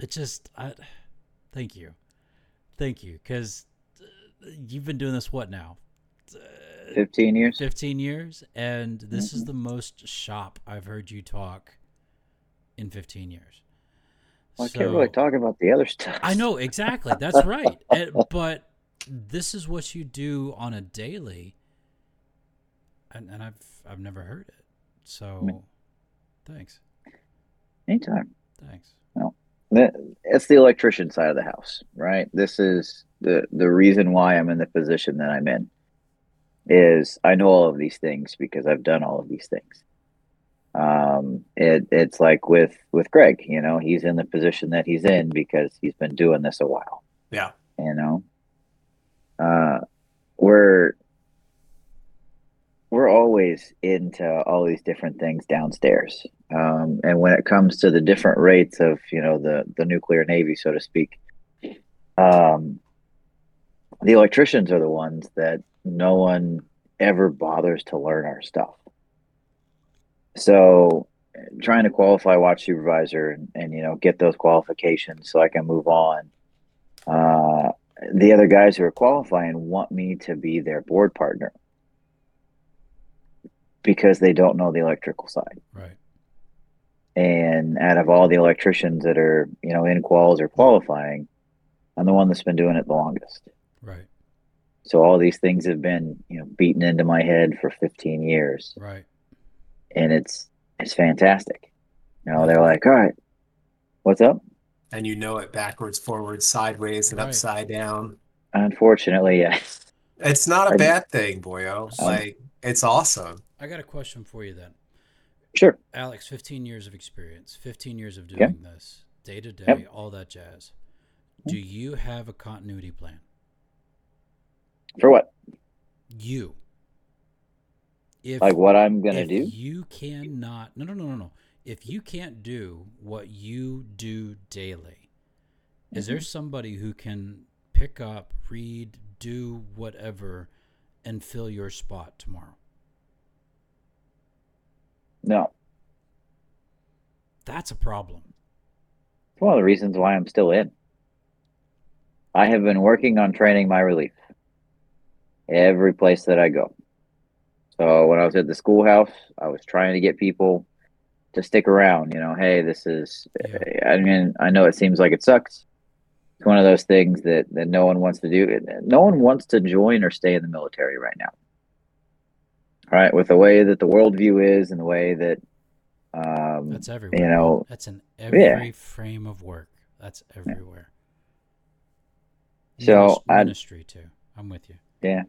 A: it just I thank you. Thank you cuz you've been doing this what now?
B: Fifteen years.
A: 15 years and this
B: Mm-hmm.
A: is the most shop I've heard you talk in 15 years.
B: Well, I can't really talk about the other stuff.
A: I know exactly. That's right. And- but this is what you do on a daily and, and I've I've never heard it. So thanks.
B: Anytime.
A: Thanks.
B: It's the electrician side of the house, right? This is the the reason why I'm in the position that I'm in. Is I know all of these things because I've done all of these things. Um, it it's like with with Greg, you know, he's in the position that he's in because he's been doing this a while.
C: yeah.
B: you know uh we're we're always into all these different things downstairs. Um and when it comes to the different rates of you know the the nuclear navy so to speak um the electricians are the ones that no one ever bothers to learn our stuff. So trying to qualify watch supervisor and, and you know get those qualifications so i can move on uh, the other guys who are qualifying want me to be their board partner because they don't know the electrical side.
A: Right.
B: And out of all the electricians that are, you know, in quals or qualifying, I'm the one that's been doing it the longest.
A: Right.
B: So all these things have been, you know, beaten into my head for 15 years,
A: Right.
B: and it's it's fantastic. You know, they're like, "All right, what's up?"
C: And you know it backwards, forwards, sideways, and
A: Right.
C: upside down.
B: Unfortunately, yes.
C: It's not a
B: I-
C: bad thing, boyo.
B: Um,
C: Like it's awesome.
A: I got a question for you then.
B: Sure.
A: Alex, 15 years of experience, 15 years of doing this, day to day, all that jazz. Do you have a continuity plan?
B: For what?
A: You. If
B: Like what I'm gonna do?
A: you cannot no no no no no. If you can't do what you do daily, is
B: Mm-hmm.
A: there somebody who can pick up, read, do whatever, and fill your spot tomorrow?
B: No.
A: That's a problem.
B: It's one of the reasons why I'm still in. I have been working on training my relief every place that I go. So when I was at the schoolhouse, I was trying to get people to stick around. You know, hey, this is.
A: Yeah.
B: I mean, I know it seems like it sucks. It's one of those things that that no one wants to do. No one wants to join or stay in the military right now. Right, with the way that the worldview is and the way that um,
A: That's everywhere.
B: You
A: know, that's in every frame of work. That's everywhere.
B: So,
A: Minis-
B: I-
A: ministry too. I'm with you. Yeah.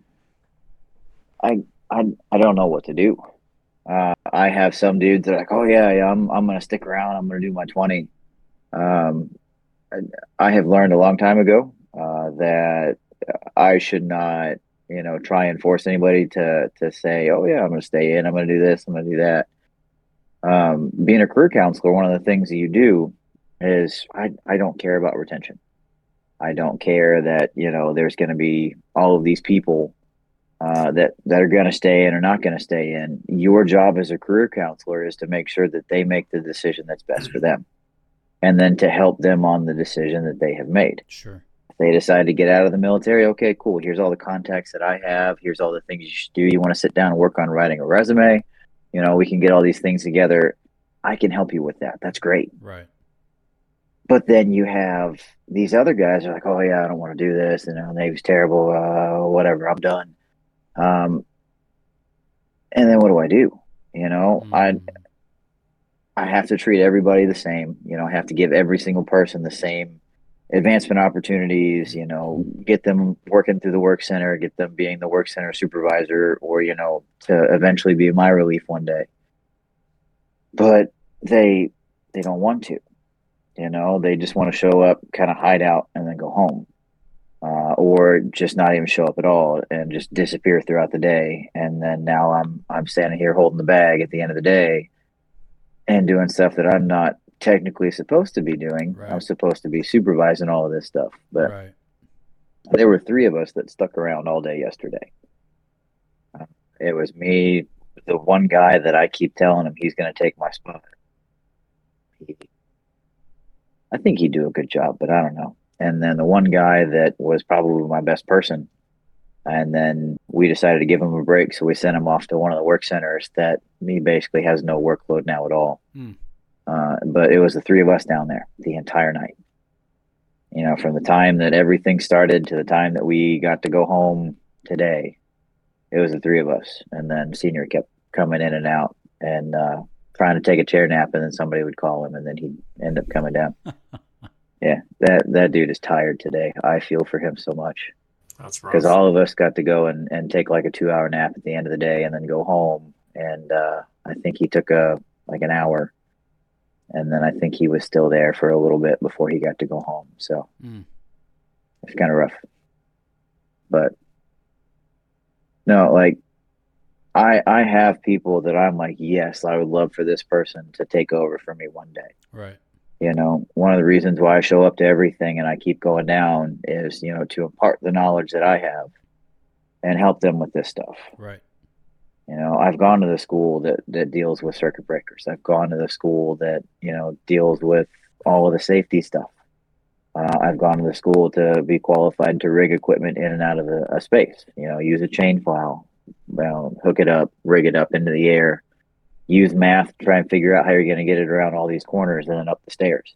B: I I don't know what to do. Uh, I have some dudes that are like, oh yeah, yeah, I'm I'm gonna stick around. I'm gonna do my twenty. Um, I, I have learned a long time ago uh, that I should not, you know, try and force anybody to to say, oh yeah, I'm gonna stay in. I'm gonna do this. I'm gonna do that. Um, being a career counselor, one of the things that you do is I I don't care about retention. I don't care that you know there's going to be all of these people uh, that that are going to stay in or not going to stay in. Your job as a career counselor is to make sure that they make the decision that's best for them, and then to help them on the decision that they have made.
A: Sure.
B: If they decide to get out of the military, okay, cool. Here's all the contacts that I have. Here's all the things you should do. You want to sit down and work on writing a resume. You know, we can get all these things together. I can help you with that. That's great.
A: Right.
B: But then you have these other guys are like, oh yeah, I don't want to do this, and you know, Navy's terrible, uh, whatever, I'm done. Um, and then what do I do? You know, I
A: Mm,
B: I have to treat everybody the same. You know, I have to give every single person the same advancement opportunities. You know, get them working through the work center, get them being the work center supervisor, or you know, to eventually be my relief one day. But they they don't want to. You know, they just want to show up, kind of hide out, and then go home, uh, or just not even show up at all and just disappear throughout the day. And then now I'm I'm standing here holding the bag at the end of the day, and doing stuff that I'm not technically supposed to be doing. I'm supposed to be supervising all of this stuff, but
A: right.
B: there were three of us that stuck around all day yesterday. Uh, It was me, the one guy that I keep telling him he's going to take my spot. He, I think he'd do a good job, but I don't know. And then the one guy that was probably my best person. And then we decided to give him a break, so we sent him off to one of the work centers that me basically has no workload now at all.
A: Hmm.
B: Uh, but it was the three of us down there the entire night you know, from the time that everything started to the time that we got to go home today, it was the three of us. And then senior kept coming in and out and uh, trying to take a chair nap, and then somebody would call him, and then he'd end up coming down. yeah, that that dude is tired today. I feel for him so much
C: That's rough.
B: because all of us got to go and, and take like a two hour nap at the end of the day, and then go home. And uh, I think he took a like an hour. And then I think he was still there for a little bit before he got to go home. So
A: Mm.
B: it's kind of rough. But no, like I I have people that I'm like, yes, I would love for this person to take over for me one day.
A: Right.
B: You know, one of the reasons why I show up to everything and I keep going down is, you know, to impart the knowledge that I have and help them with this stuff.
A: Right.
B: You know, I've gone to the school that that deals with circuit breakers. I've gone to the school that you know deals with all of the safety stuff. Uh, I've gone to the school to be qualified to rig equipment in and out of a, a space. You know, use a chain fall, well, hook it up, rig it up into the air, use math to try and figure out how you're going to get it around all these corners and then up the stairs.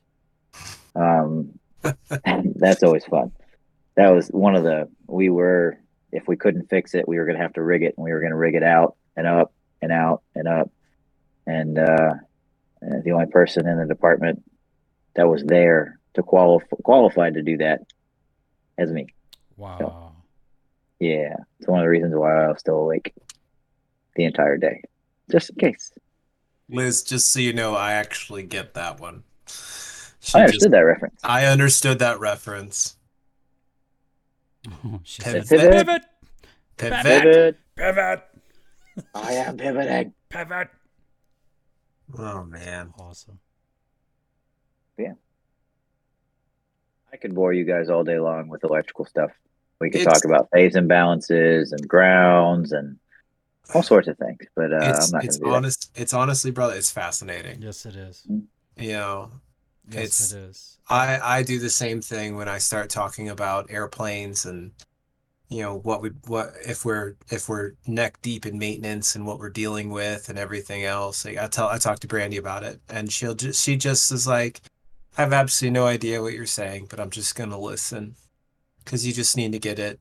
B: Um, that's always fun. That was one of the we were if we couldn't fix it, we were going to have to rig it, and we were going to rig it out and up and out and up. And uh, the only person in the department that was there to qualify qualified to do that is me.
A: Wow.
B: Yeah, it's one of the reasons why I was still awake the entire day, just in case.
C: Liz, just so you know, I actually get that one. She
B: I
C: just-
B: understood that reference.
C: I understood that reference.
A: She
C: Pivot.
A: said,
B: Pivot.
A: pivot.
C: Pivot.
B: Pivot.
A: Pivot.
B: I am pivoting.
A: Pivot.
C: Oh man.
A: Awesome. Yeah.
B: I could bore you guys all day long with electrical stuff. We could
C: It's-
B: talk about phase imbalances and grounds and all sorts of things, but uh,
C: it's
B: I'm not
C: it's
B: to do that.
C: It's honestly, brother. It's fascinating.
A: Yes, it is.
C: You know,
A: Yes,
C: It's-
A: it is.
C: I I do the same thing when I start talking about airplanes and you know what we what if we're if we're neck deep in maintenance and what we're dealing with and everything else. Like I tell I talk to Brandy about it and she'll just she just is like I have absolutely no idea what you're saying, but I'm just gonna listen because you just need to get it.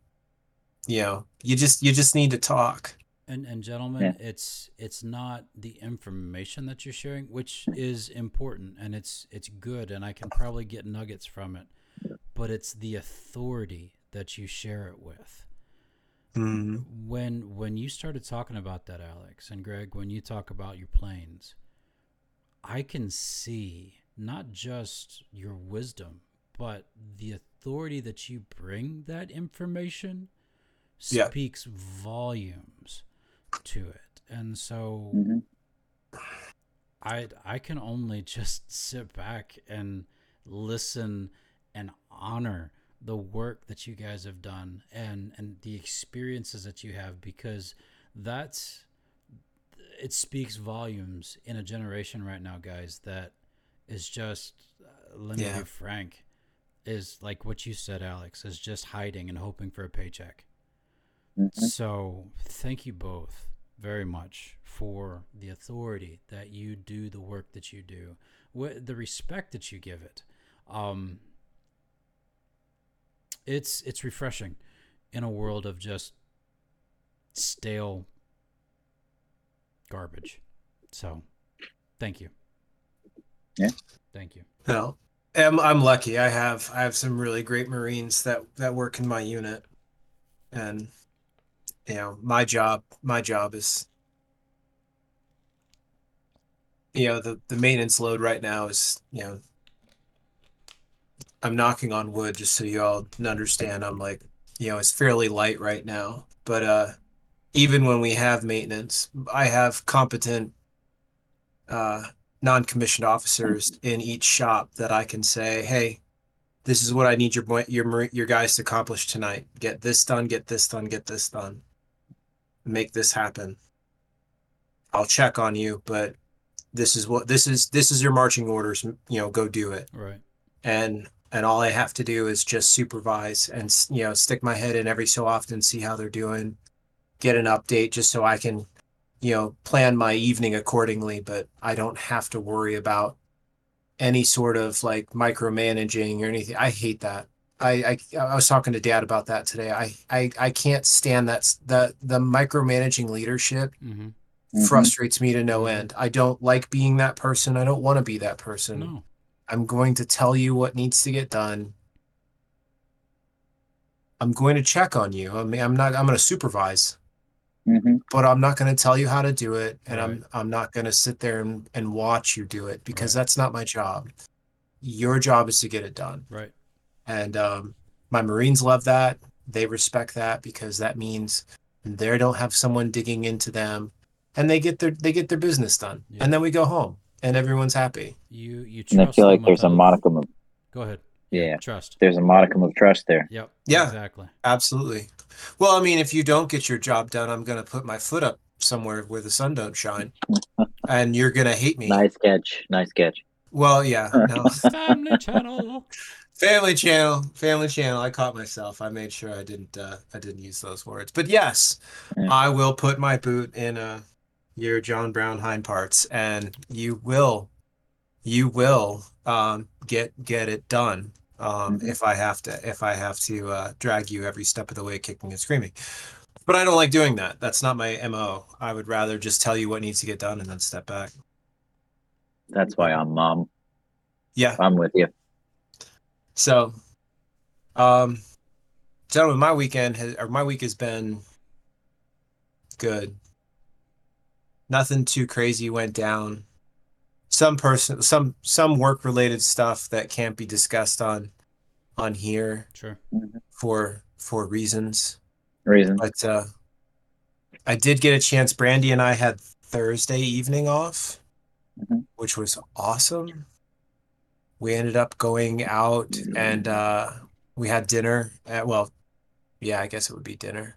C: You know, you just you just need to talk.
A: And and gentlemen, it's it's not the information that you're sharing, which is important and it's it's good and I can probably get nuggets from it, but it's the authority that you share it with.
C: Mm,
A: When when you started talking about that, Alex and Greg, when you talk about your planes, I can see not just your wisdom, but the authority that you bring that information
C: Yeah.
A: speaks volumes to it. And so
B: Mhm.
A: I I can only just sit back and listen and honor the work that you guys have done and and the experiences that you have because that's it speaks volumes in a generation right now guys that is just uh, let me
C: Yeah.
A: be frank is like what you said alex is just hiding and hoping for a paycheck
B: Mhm.
A: so, thank you both very much for the authority that you do the work that you do, wh- the respect that you give it. Um, it's it's refreshing in a world of just stale garbage. So, thank you.
B: Yeah.
A: Thank you.
C: No, I'm I'm lucky. I have I have some really great Marines that that work in my unit, and you know my job my job is you know the the maintenance load right now is you know I'm knocking on wood just so you all understand. I'm like you know it's fairly light right now, but uh even when we have maintenance, I have competent uh non-commissioned officers in each shop that I can say, "Hey, this is what I need your your your guys to accomplish tonight. Get this done, get this done, get this done. Make this happen. I'll check on you, but this is what this is this is your marching orders, you know, go do it."
A: Right.
C: And and all I have to do is just supervise and you know, stick my head in every so often, see how they're doing, get an update just so I can you know, plan my evening accordingly, but I don't have to worry about any sort of like micromanaging or anything. I hate that. I, I I was talking to dad about that today. I I, I can't stand that the the micromanaging leadership
A: Mm-hmm.
B: Mhm.
C: frustrates me to no end. I don't like being that person. I don't want to be that person.
A: No.
C: I'm going to tell you what needs to get done. I'm going to check on you. I mean, I'm not I'm going to supervise
B: Mhm.
C: but I'm not going to tell you how to do it, and
A: Right.
C: I'm I'm not going to sit there and, and watch you do it because
A: Right.
C: that's not my job. Your job is to get it done,
A: Right.
C: And um, my Marines love that. They respect that because that means they don't have someone digging into them, and they get their they get their business done,
A: Yeah.
C: and then we go home, and everyone's happy.
A: You you
B: And I feel like there's a modicum of
A: Go ahead.
B: yeah,
A: Trust.
B: there's a modicum of trust there.
A: Yep.
C: Yeah.
A: Exactly.
C: Absolutely. Well, I mean, if you don't get your job done, I'm going to put my foot up somewhere where the sun don't shine, and you're going to hate me.
B: Nice catch, nice catch.
C: Well, yeah. No.
A: Family channel.
C: Family channel, family channel. I caught myself. I made sure I didn't. Uh, I didn't use those words. But yes,
B: Yeah.
C: I will put my boot in uh, your John Brown hind parts, and you will, you will um, get get it done. Um,
B: Mhm.
C: If I have to, if I have to uh, drag you every step of the way, kicking and screaming. But I don't like doing that. That's not my mo. I would rather just tell you what needs to get done and then step back.
B: That's why I'm mom.
C: Yeah.
B: I'm with you.
C: So, um, gentlemen, my weekend has, or my week has been good. Nothing too crazy went down. Some person, some some work related stuff that can't be discussed on on here
A: Sure.
C: for for reasons.
B: Reason.
C: But uh, I did get a chance. Brandy and I had Thursday evening off,
B: Mhm.
C: which was awesome. We ended up going out and uh, we had dinner. At, well, yeah, I guess it would be dinner.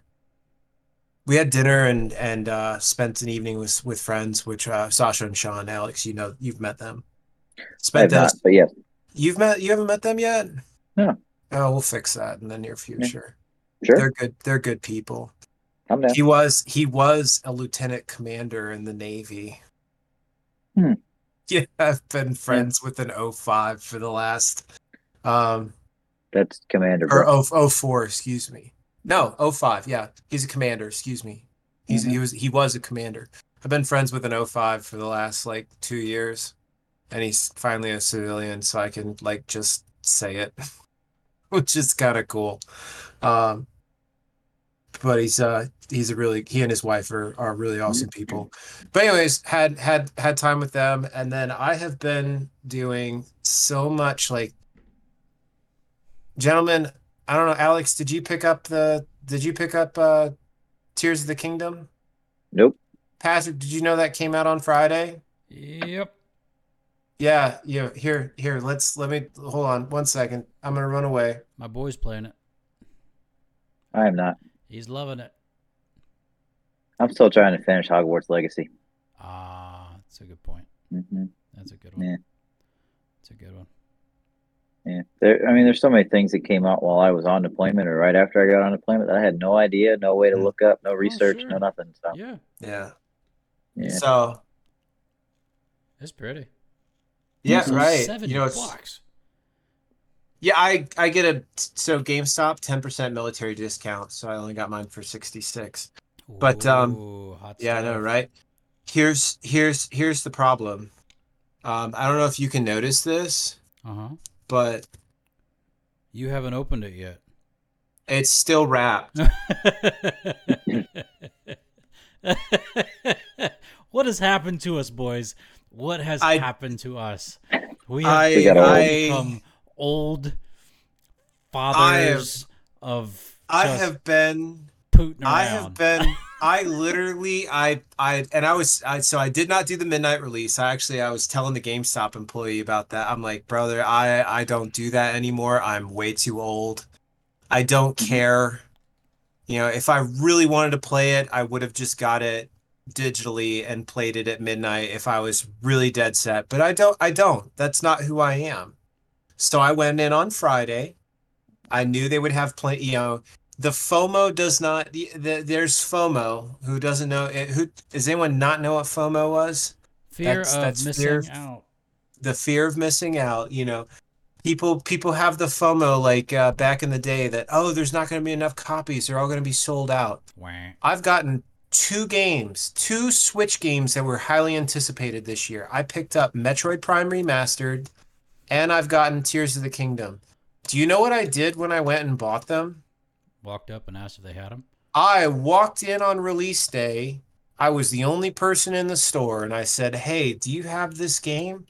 C: We had dinner and and uh, spent an evening with with friends, which uh, Sasha and Sean, Alex, you know, you've met them. Spent those.
B: but yes,
C: You've met. You haven't met them yet.
B: No.
C: Oh, we'll fix that in the near future.
B: sure.
C: They're good. They're good people. He was he was a lieutenant commander in the Navy.
B: Hmm.
C: Yeah, I've been friends with an 05 for the last um
B: That's Commander.
C: or
B: Bro.
C: 0, 04, excuse me. No, 05, yeah. He's a commander, excuse me. He's he was he was a commander. I've been friends with an 05 for the last like 2 years. And he's finally a civilian so I can like just say it. Which is kind of cool. Um but he's uh he's a really he and his wife are are really awesome people but anyways had had had time with them and then i have been doing so much like gentlemen i don't know alex did you pick up the did you pick up uh tears of the kingdom
B: Nope.
C: patrick did you know that came out on friday
A: Yep.
C: yeah yeah here here let's let me hold on one second i'm gonna run away
A: My boy's playing it.
B: I am not.
A: He's loving it.
B: I'm still trying to finish Hogwarts Legacy.
A: Ah, that's a good point.
B: hmm
A: That's a good one.
B: Yeah.
A: That's a good one.
B: Yeah. There. I mean, there's so many things that came out while I was on deployment or right after I got on deployment that I had no idea, no way to look up, no research,
A: sure.
B: no nothing. So
A: Yeah,
C: yeah
B: yeah.
C: so
A: it's pretty.
C: yeah right
A: Seventy
C: you know it's
A: bucks.
C: Yeah, I I get a so GameStop ten percent military discount, so I only got mine for sixty six. But, um,
A: Ooh, hot
C: Yeah, I know, right? Here's here's here's the problem. Um, I don't know if you can notice this,
A: Uh-huh.
C: but
A: You haven't opened it yet.
C: it's still wrapped.
A: what has happened to us, boys? What has
C: I-
A: happened to us? We have
C: I
B: We old.
C: I
A: become old fathers of
C: I have been
A: pooting around.
C: I have been I literally I I and I was I so I did not do the midnight release. I actually I was telling the GameStop employee about that. I'm like, brother, I I don't do that anymore. I'm way too old. I don't mm-hmm. care. You know, if I really wanted to play it, I would have just got it digitally and played it at midnight if I was really dead set. But I don't I don't. That's not who I am. So I went in on Friday. I knew they would have plenty, you know, the FOMO does not. The, the, there's FOMO. Who doesn't know? It, who does anyone not know what FOMO was?
A: fear
C: that's-
A: of
C: that's
A: missing
C: fear-
A: out.
C: The fear of missing out. You know, people people have the FOMO like uh, back in the day that oh, there's not going to be enough copies. They're all going to be sold out.
A: Wah.
C: I've gotten two games, two Switch games that were highly anticipated this year. I picked up Metroid Prime Remastered, and I've gotten Tears of the Kingdom. Do you know what I did when I went and bought them?
A: Walked up and asked if they had them.
C: I walked in on release day. I was the only person in the store, and I said, Hey, do you have this game?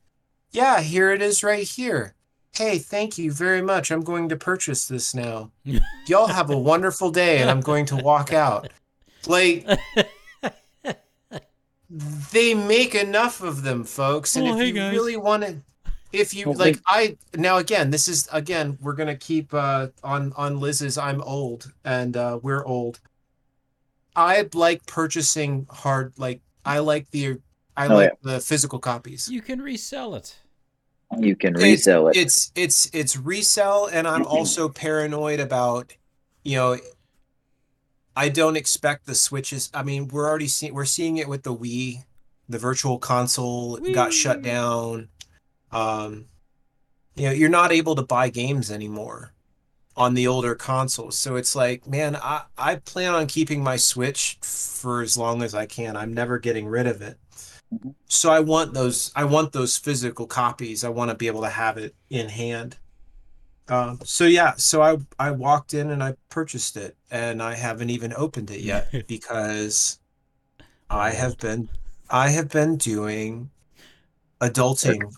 C: Yeah, here it is right here. Hey, thank you very much. I'm going to purchase this now. Y'all have a wonderful day, and I'm going to walk out. Like, they make enough of them, folks. And
A: Oh,
C: if
A: hey,
C: you
A: guys.
C: really want to, if you
B: Well,
C: like,
B: they-
C: I now again, this is again, we're gonna keep uh, on on Liz's. I'm old, and uh, we're old. I like purchasing hard. Like I like the I
B: Oh,
C: like the physical copies.
A: You can resell it.
B: You can resell it.
C: It's it's it's resell, and I'm also paranoid about, you know. I don't expect the switches. I mean, we're already seeing we're seeing it with the Wii. The virtual console got shut down. Um, you know, you're not able to buy games anymore on the older consoles. So it's like, man, I I plan on keeping my Switch for as long as I can. I'm never getting rid of it.
B: Mhm.
C: So I want those I want those physical copies. I want to be able to have it in hand. Um, so yeah, so I I walked in and I purchased it, and I haven't even opened it yet because I have been I have been doing adulting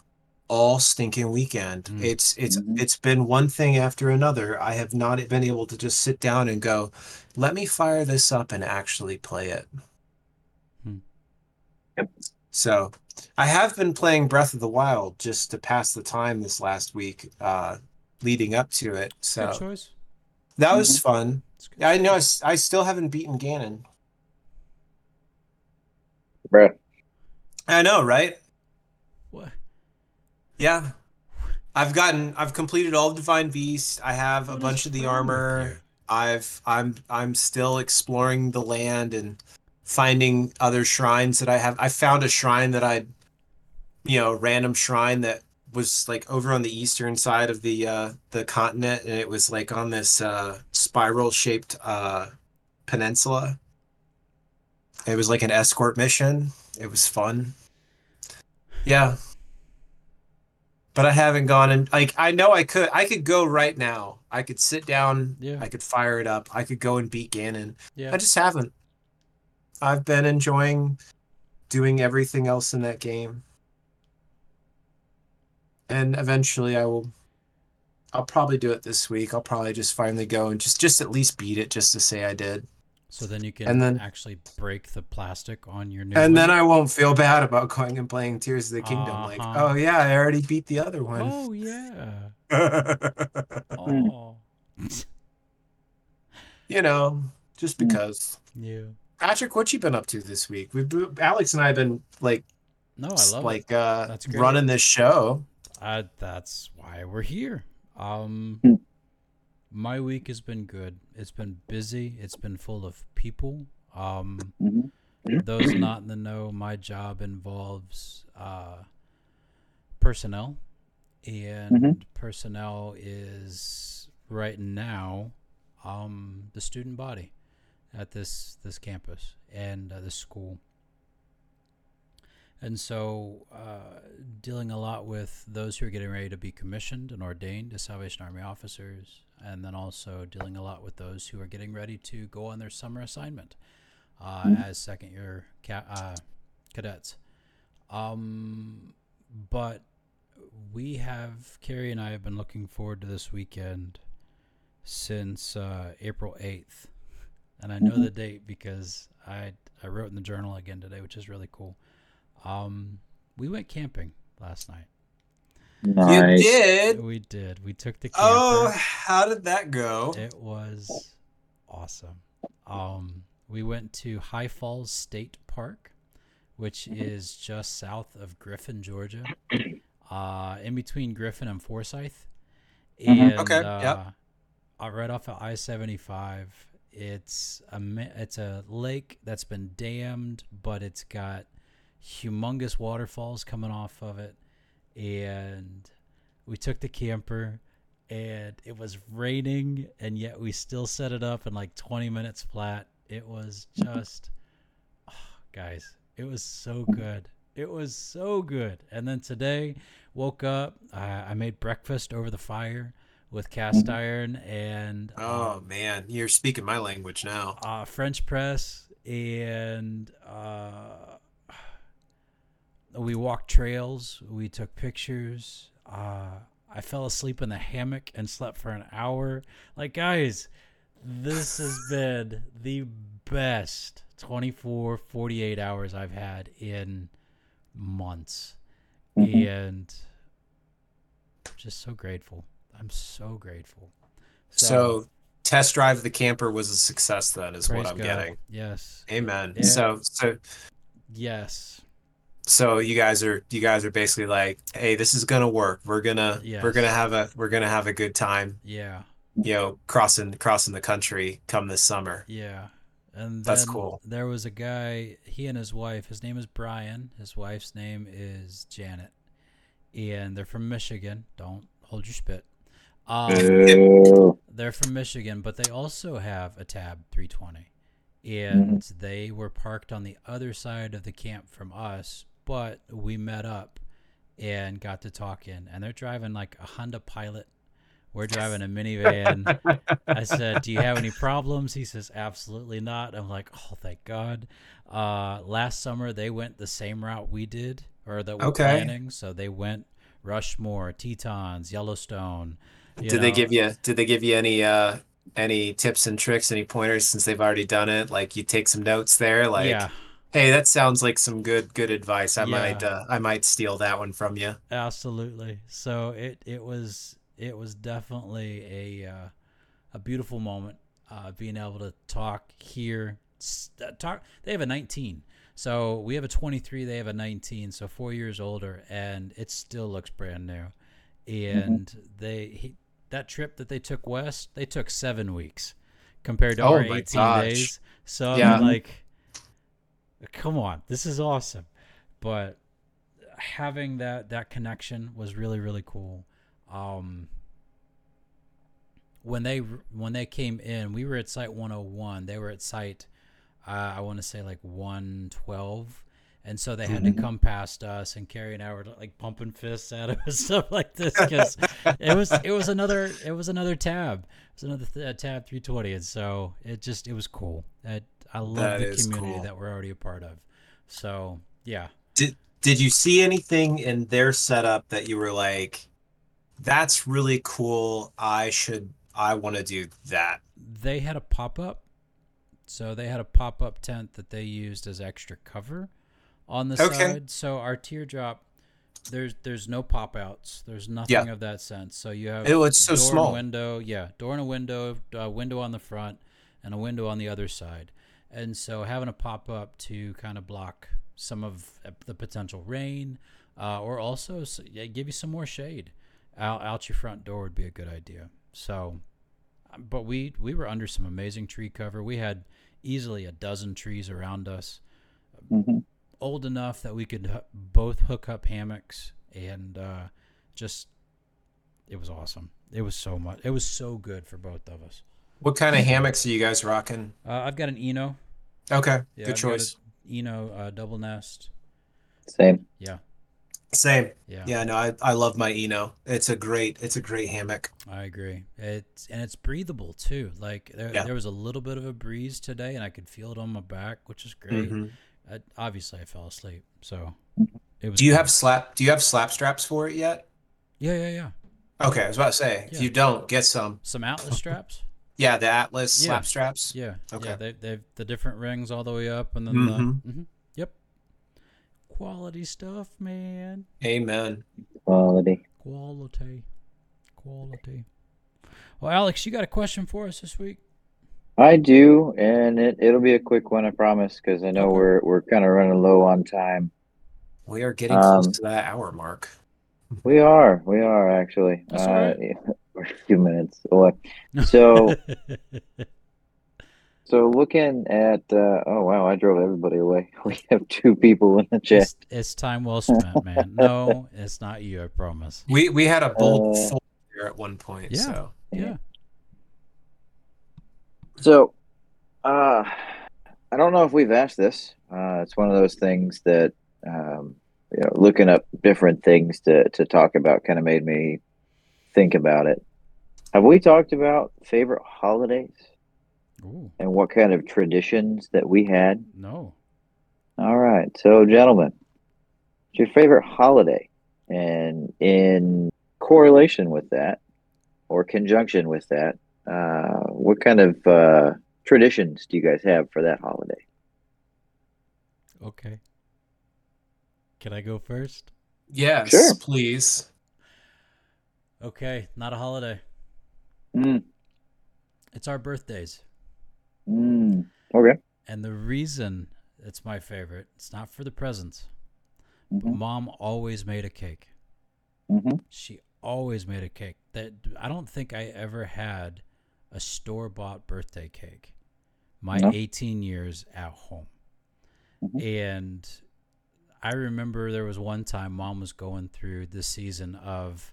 C: all stinking weekend.
A: Mm.
C: It's it's
B: Mhm.
C: it's been one thing after another. I have not been able to just sit down and go, let me fire this up and actually play it.
B: Yep.
C: So I have been playing Breath of the Wild just to pass the time this last week, uh, leading up to it. So
A: Good choice.
C: that was fun.
A: It's good.
C: Yeah, I know. I, s- I still haven't beaten Ganon.
B: Bruh.
C: I know, right?
A: What?
C: Yeah. I've gotten I've completed all of Divine Beast. I have a
A: What is
C: bunch of the armor. I've I'm I'm still exploring the land and finding other shrines that I have. I found a shrine that I you know, random shrine that was like over on the eastern side of the uh the continent and it was like on this uh spiral shaped uh peninsula. It was like an escort mission. It was fun. Yeah. But I haven't gone and like I know I could I could go right now. I could sit down,
A: Yeah.
C: I could fire it up, I could go and beat Ganon.
A: Yeah.
C: I just haven't. I've been enjoying doing everything else in that game. And eventually I will I'll probably do it this week. I'll probably just finally go and just just at least beat it just to say I did.
A: So then you can
C: And then-
A: actually break the plastic on your new.
C: And then. I won't feel bad about going and playing Tears of the Kingdom. Like,
A: Uh-huh.
C: oh yeah, I already beat the other one.
A: Oh yeah. Oh.
C: you know, just
B: Mm.
C: because.
A: yeah.
C: Patrick, what you been up to this week? We've been- Alex and I have been like,
A: No, I love
C: like
A: it.
C: uh,
A: That's
C: running this show.
A: Uh, that's why we're here. Um,
B: Hmm.
A: My week has been good. It's been busy. It's been full of people. Um,
B: Mhm.
A: those not in the know, my job involves uh, personnel, and personnel is right now um, the student body at this this campus and uh, this school. And so, uh, dealing a lot with those who are getting ready to be commissioned and ordained as Salvation Army officers, and then also dealing a lot with those who are getting ready to go on their summer assignment uh,
B: Mhm.
A: as second year ca- uh, cadets. Um, but we have, Carrie and I have been looking forward to this weekend since uh, April 8th. And I know
B: Mhm.
A: the date because I, I wrote in the journal again today, which is really cool. Um, we went camping last night.
B: Nice.
C: You did.
A: We did. We took the camper.
C: Oh, how did that go?
A: It was awesome. Um, we went to High Falls State Park, which is just south of Griffin, Georgia, uh, in between Griffin and Forsyth. And,
C: Okay,
A: uh,
C: yep.
A: uh, right off of I seventy five. It's a it's a lake that's been dammed, but it's got humongous waterfalls coming off of it, and we took the camper and it was raining and yet we still set it up in like 20 minutes flat. It was just oh, guys it was so good. It was so good. And then today woke up uh, i made breakfast over the fire with cast iron and
C: Oh man, you're speaking my language now.
A: uh, French press, and uh, we walked trails. We took pictures. Uh, I fell asleep in the hammock and slept for an hour. Like, guys, this has been the best 24, 48 hours I've had in months.
B: Mhm.
A: And I'm just so grateful. I'm so grateful.
C: So, test drive the camper was a success. Then is what I'm
A: God.
C: getting.
A: Yes.
C: Amen.
A: Yeah.
C: So so
A: Yes.
C: So you guys are you guys are basically like, hey, this is gonna work. We're gonna we're gonna have a we're gonna have a good time.
A: Yeah.
C: You know, crossing crossing the country come this summer.
A: Yeah. And
C: That's cool.
A: There was a guy, he and his wife, his name is Brian, his wife's name is Janet. And they're from Michigan. Don't hold your spit. Um, they're from Michigan, but they also have a Tab 320. And they were parked on the other side of the camp from us, but we met up and got to talking. And they're driving like a Honda Pilot. We're driving a minivan. I said, "Do you have any problems?" He says, "Absolutely not." I'm like, "Oh, thank God." Uh, last summer they went the same route we did, or that we're
C: Okay.
A: planning. So they went Rushmore, Tetons, Yellowstone.
C: Did they give you did they give you any uh any tips and tricks, any pointers since they've already done it? Like you take some notes there, like
A: yeah,
C: Hey, that sounds like some good good advice. I
A: Yeah.
C: might uh, I might steal that one from you.
A: Absolutely. So it it was it was definitely a uh, a beautiful moment. Uh, being able to talk here, uh, talk. They have a 19, so we have a 23. They have a 19, so four years older, and it still looks brand new. And they he, that trip that they took west, they took seven weeks compared to
C: Oh
A: our 18
C: gosh.
A: days. So
C: Yeah.
A: I'm like, come on, this is awesome. But having that that connection was really really cool. Um, when they when they came in, we were at site 101. They were at site uh, I want to say like 112. And so they had
B: Mhm.
A: to come past us, and Carrie and I were like pumping fists at him and stuff like this because it was it was another it was another tab, it was another th- tab 320, and so it just it was cool. I love
C: That
A: the community
C: cool.
A: that we're already a part of. So yeah,
C: Did did you see anything in their setup that you were like, that's really cool. I should I want to do that.
A: they had a pop up. So they had a pop up tent that they used as extra cover on the
C: Okay.
A: side. So our teardrop, there's there's no pop outs. There's nothing of that sense. So you have
C: Oh, it's so
A: door
C: small.
A: window, yeah, door and a window, a window on the front, and a window on the other side. And so having a pop up to kind of block some of the potential rain, uh, or also give you some more shade out out your front door would be a good idea. So but we we were under some amazing tree cover. We had easily a dozen trees around us,
B: hmm
A: old enough that we could h- both hook up hammocks and uh, just it was awesome. It was so much. It was so good for both of us.
C: What kind of hammocks are you guys rocking?
A: Uh, I've got an Eno.
C: Okay,
A: Yeah,
C: good
A: I've
C: choice.
A: a Eno uh, double nest.
B: Same.
A: Yeah,
C: Same.
A: yeah,
C: Yeah, no, I, I love my Eno. It's a great it's a great hammock.
A: I agree. It's and it's breathable too. Like there,
C: Yeah.
A: there was a little bit of a breeze today, and I could feel it on my back, which is great.
C: Mhm.
A: I, obviously, I fell asleep, so it was.
C: Do you
A: good.
C: have slap do you have slap straps for it yet?
A: Yeah, yeah, yeah.
C: Okay, I was about to say, if you don't, get some.
A: Some Atlas straps.
C: Yeah, the Atlas
A: Yeah.
C: slap straps.
A: Yeah.
C: Okay.
A: Yeah, they they've the different rings all the way up, and then
C: Mhm.
A: the. hmm Yep. Quality stuff, man.
C: Amen.
B: Quality.
A: Quality. Quality. Well, Alex, you got a question for us this week?
B: I do, and it, it'll be a quick one, I promise, because I know
A: Okay.
B: we're we're kind of running low on time.
C: We are getting close
B: Um,
C: to that hour mark.
B: We are, we are actually.
A: That's
B: uh,
A: right.
B: Yeah, we're a few minutes away. So, so looking at, uh, oh wow, I drove everybody away. We have two people in the chat.
A: it's, it's time well spent, man. No, it's not you. I promise.
C: We we had a bold
B: Uh,
C: full here at one point,
A: Yeah.
C: so
A: Yeah.
B: So, uh, I don't know if we've asked this. Uh, it's one of those things that, um, you know, looking up different things to, to talk about kind of made me think about it. Have we talked about favorite holidays
A: Ooh,
B: and what kind of traditions that we had?
A: no.
B: All right. So, gentlemen, what's your favorite holiday? And in correlation with that or conjunction with that, uh, what kind of uh, traditions do you guys have for that holiday?
A: Okay. Can I go first?
C: yes,
B: Sure.
C: please.
A: Okay, not a holiday.
B: Mm,
A: It's our birthdays.
B: mm, okay.
A: And the reason it's my favorite, it's not for the presents.
B: Mhm,
A: mom always made a cake.
B: mhm.
A: She always made a cake. That I don't think I ever had a store bought birthday cake. My
B: No.
A: 18 years at home.
B: Mhm.
A: And I remember there was one time mom was going through the season of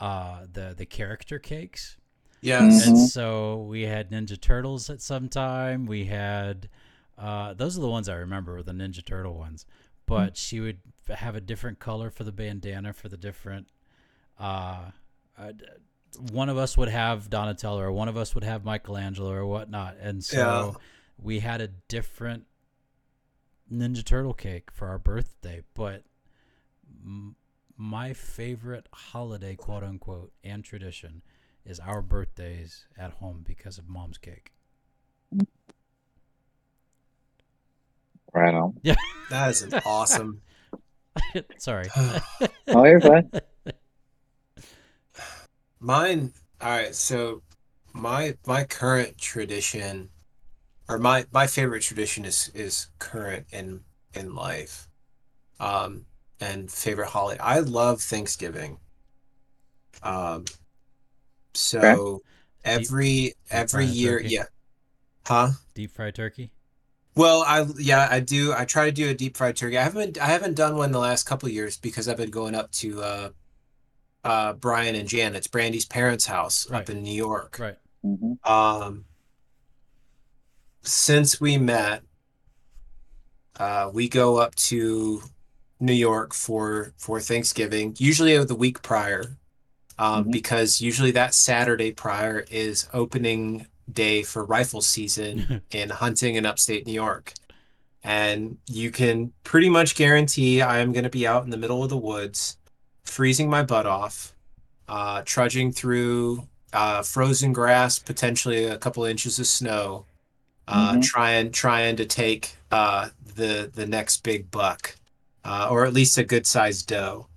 A: uh the the character cakes.
C: Yes.
A: And
B: Mhm.
A: so we had Ninja Turtles at some time. We had uh, those are the ones I remember were the Ninja Turtle ones. But she would have a different color for the bandana for the different. Uh, uh, one of us would have Donatello, or one of us would have Michelangelo, or whatnot. And so
C: Yeah.
A: we had a different Ninja Turtle cake for our birthday. But m- my favorite holiday, quote unquote, and tradition is our birthdays at home because of mom's cake.
B: Right on. Yeah.
C: That is an awesome.
A: Sorry.
B: Oh, you're fine.
C: Mine. All right. So my my current tradition, or my my favorite tradition is is current in in life, um, and favorite holiday. I love Thanksgiving. Um, so every every
A: fried
C: year,
A: turkey?
C: yeah, huh?
A: Deep fried turkey.
C: Well, I yeah, I do. I try to do a deep fried turkey. I haven't I haven't done one the last couple of years because I've been going up to uh, uh, Brian and Janet's Brandy's parents' house
A: Right.
C: up in New York.
A: Right.
B: hmm
C: Um, since we met, uh, we go up to New York for for Thanksgiving, usually the week prior, um,
B: Mhm.
C: because usually that Saturday prior is opening day for rifle season in hunting in upstate New York. And you can pretty much guarantee I am going to be out in the middle of the woods, freezing my butt off, uh, trudging through uh, frozen grass, potentially a couple inches of snow, uh,
B: Mhm.
C: trying trying to take uh, the the next big buck, uh, or at least a good sized doe,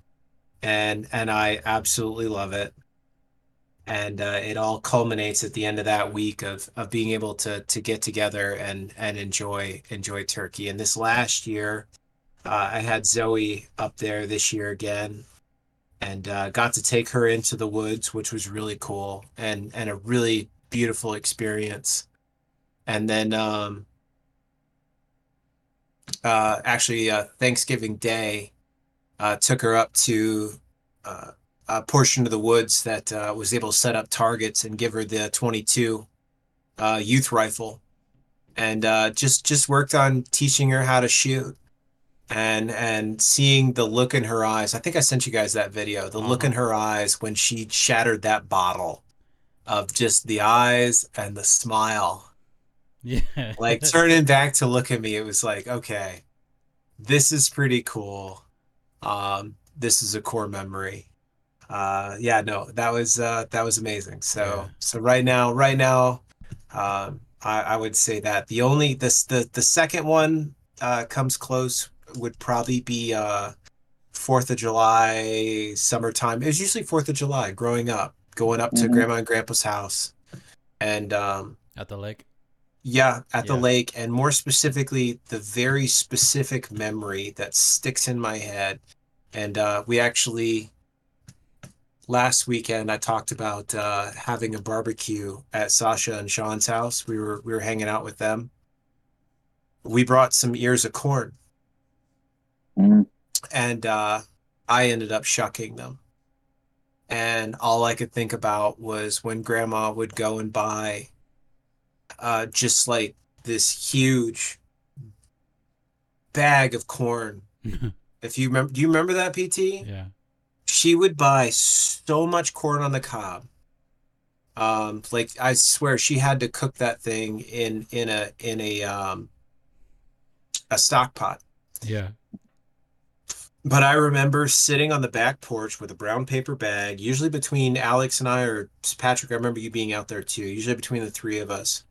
C: and and I absolutely love it. And uh, it all culminates at the end of that week of of being able to to get together and and enjoy enjoy turkey. And this last year, uh, I had Zoe up there this year again, and uh, got to take her into the woods, which was really cool and and a really beautiful experience. And then um, uh, actually uh, Thanksgiving Day, uh, took her up to uh, a portion of the woods that uh, was able to set up targets and give her the 22 uh, youth rifle, and uh, just just worked on teaching her how to shoot. And and seeing the look in her eyes, I think I sent you guys that video. The look in her eyes when she shattered that bottle, of just the eyes and the smile
A: Yeah.
C: like turning back to look at me it was like okay this is pretty cool um this is a core memory uh yeah no that was uh that was amazing so
A: Yeah.
C: so right now right now um I, I would say that the only this the the second one uh comes close would probably be uh Fourth of July summertime. It was usually Fourth of July growing up, going up to
B: Mhm.
C: grandma and grandpa's house. And um
A: At the lake.
C: Yeah, at the
A: Yeah.
C: lake, and more specifically, the very specific memory that sticks in my head. And uh, we actually, last weekend, I talked about uh, having a barbecue at Sasha and Sean's house. We were we were hanging out with them. We brought some ears of corn,
B: Mhm.
C: and uh, I ended up shucking them. And all I could think about was when Grandma would go and buy uh, just like this huge bag of corn. If you remember, do you remember that PT?
A: yeah.
C: She would buy so much corn on the cob. Um, like I swear she had to cook that thing in in a in a um a stock pot.
A: Yeah.
C: But I remember sitting on the back porch with a brown paper bag, usually between Alex and I, or Patrick. I remember you being out there too, usually between the three of us.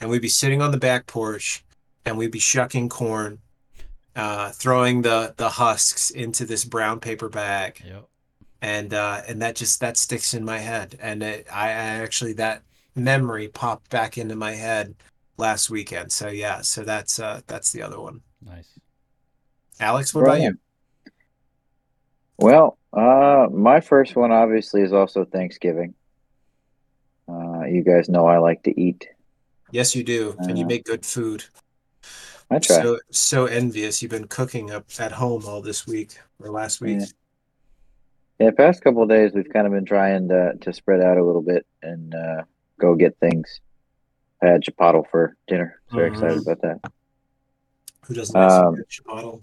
C: And we'd be sitting on the back porch and we'd be shucking corn, uh, throwing the, the husks into this brown paper bag.
A: Yep.
C: And, uh, and that just, that sticks in my head. And it, I, I actually, that memory popped back into my head last weekend. So yeah, so that's, uh, that's the other one.
A: Nice.
C: Alex, what about
B: Right
C: you?
B: Well, uh, my first one obviously is also Thanksgiving. Uh, you guys know I like to eat.
C: Yes, you do. And you
B: Uh,
C: make good food.
B: I try.
C: So so envious. You've been cooking up at home all this week or last week.
B: Yeah. Yeah, the past couple of days we've kind of been trying to to spread out a little bit and uh, go get things. I had chipotle for dinner. Very
C: Mhm.
B: excited about that.
C: Who doesn't like
B: Um,
C: chipotle?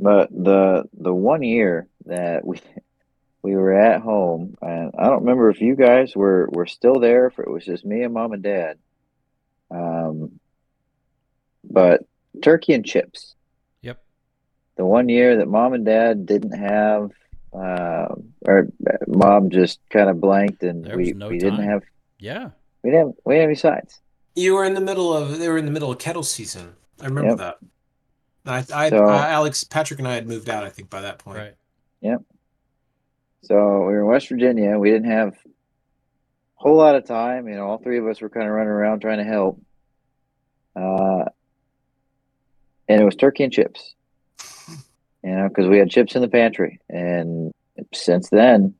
B: But the the one year that we we were at home, and I don't remember if you guys were were still there, if it was just me and mom and dad. Um, but turkey and chips.
A: Yep.
B: The one year that mom and dad didn't have, uh, or mom just kind of blanked, and we
A: no
B: we didn't have
A: Yeah.
B: we didn't have, we didn't have any sides.
C: You were in the middle of they were in the middle of kettle season. I remember
B: Yep.
C: that. I, I,
B: So-
C: uh, Alex, Patrick, and I had moved out. I think by that point.
A: Right. Yep.
B: So we were in West Virginia. We didn't have a whole lot of time. You know, all three of us were kind of running around trying to help. Uh, and it was turkey and chips. You know, because we had chips in the pantry. And since then,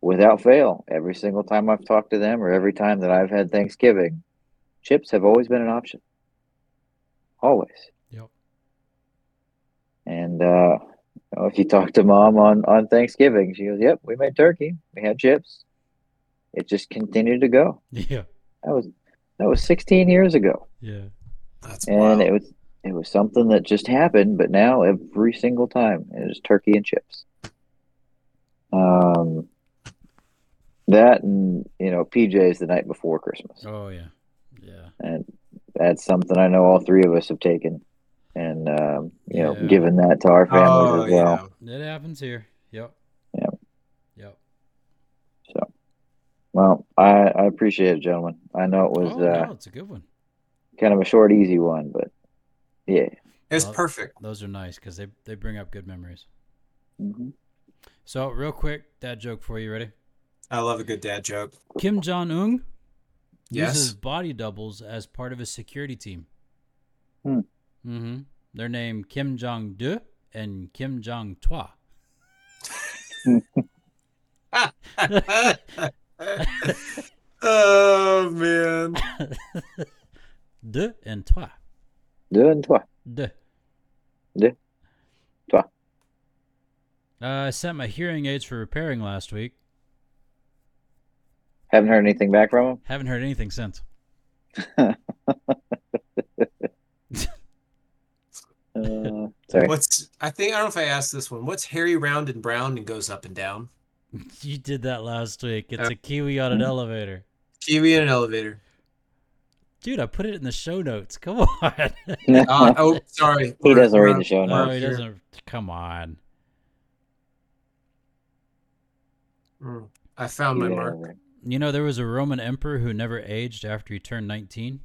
B: without fail, every single time I've talked to them or every time that I've had Thanksgiving, chips have always been an option. Always.
A: Yep.
B: And uh, you know, if you talk to mom on on Thanksgiving, she goes, "Yep, we made turkey. We had chips. It just continued to go."
A: Yeah.
B: That was that was 16 years ago,
A: Yeah.
C: That's
B: and
C: wild.
B: it was it was something that just happened. But now every single time it is turkey and chips. Um, that and you know PJs the night before Christmas,
A: Oh yeah. Yeah.
B: and that's something I know all three of us have taken, and um, you know given that to our families
C: oh,
B: as well.
C: yeah.
A: It happens here. Yep.
B: Yep.
A: Yep.
B: So, well, I, I appreciate it, gentlemen. I know it was
A: oh,
B: uh,
A: no, it's a good one.
B: kind of a short, easy one, but yeah.
C: It's
A: Well-
C: perfect.
A: Those are nice because they they bring up good memories.
B: hmm
A: So real quick, dad joke for you. Ready?
C: I love a good dad joke.
A: Kim Jong Un
C: Yes.
A: uses body doubles as part of his security team.
B: Hmm.
A: Mm-hmm. They're named Kim Jong Deux and Kim Jong Trois.
C: oh man.
A: De and toi.
B: Deux and toi.
A: De.
B: De. Toi.
A: Uh, I sent my hearing aids for repairing last week.
B: Haven't heard anything back from him.
A: Haven't heard anything since.
B: Uh, sorry.
C: What's I think I don't know if I asked this one. What's hairy, round, and brown and goes up and down?
A: You did that last week. It's
C: Uh,
A: a kiwi on an elevator.
C: Kiwi in an elevator.
A: Dude, I put it in the show notes. Come on.
C: Uh, oh, sorry.
B: He doesn't read the show
C: we're
A: no,
B: notes.
A: he doesn't. Come on.
C: Mm, I found my
B: Yeah,
C: mark.
A: You know, there was a Roman emperor who never aged after he turned 19.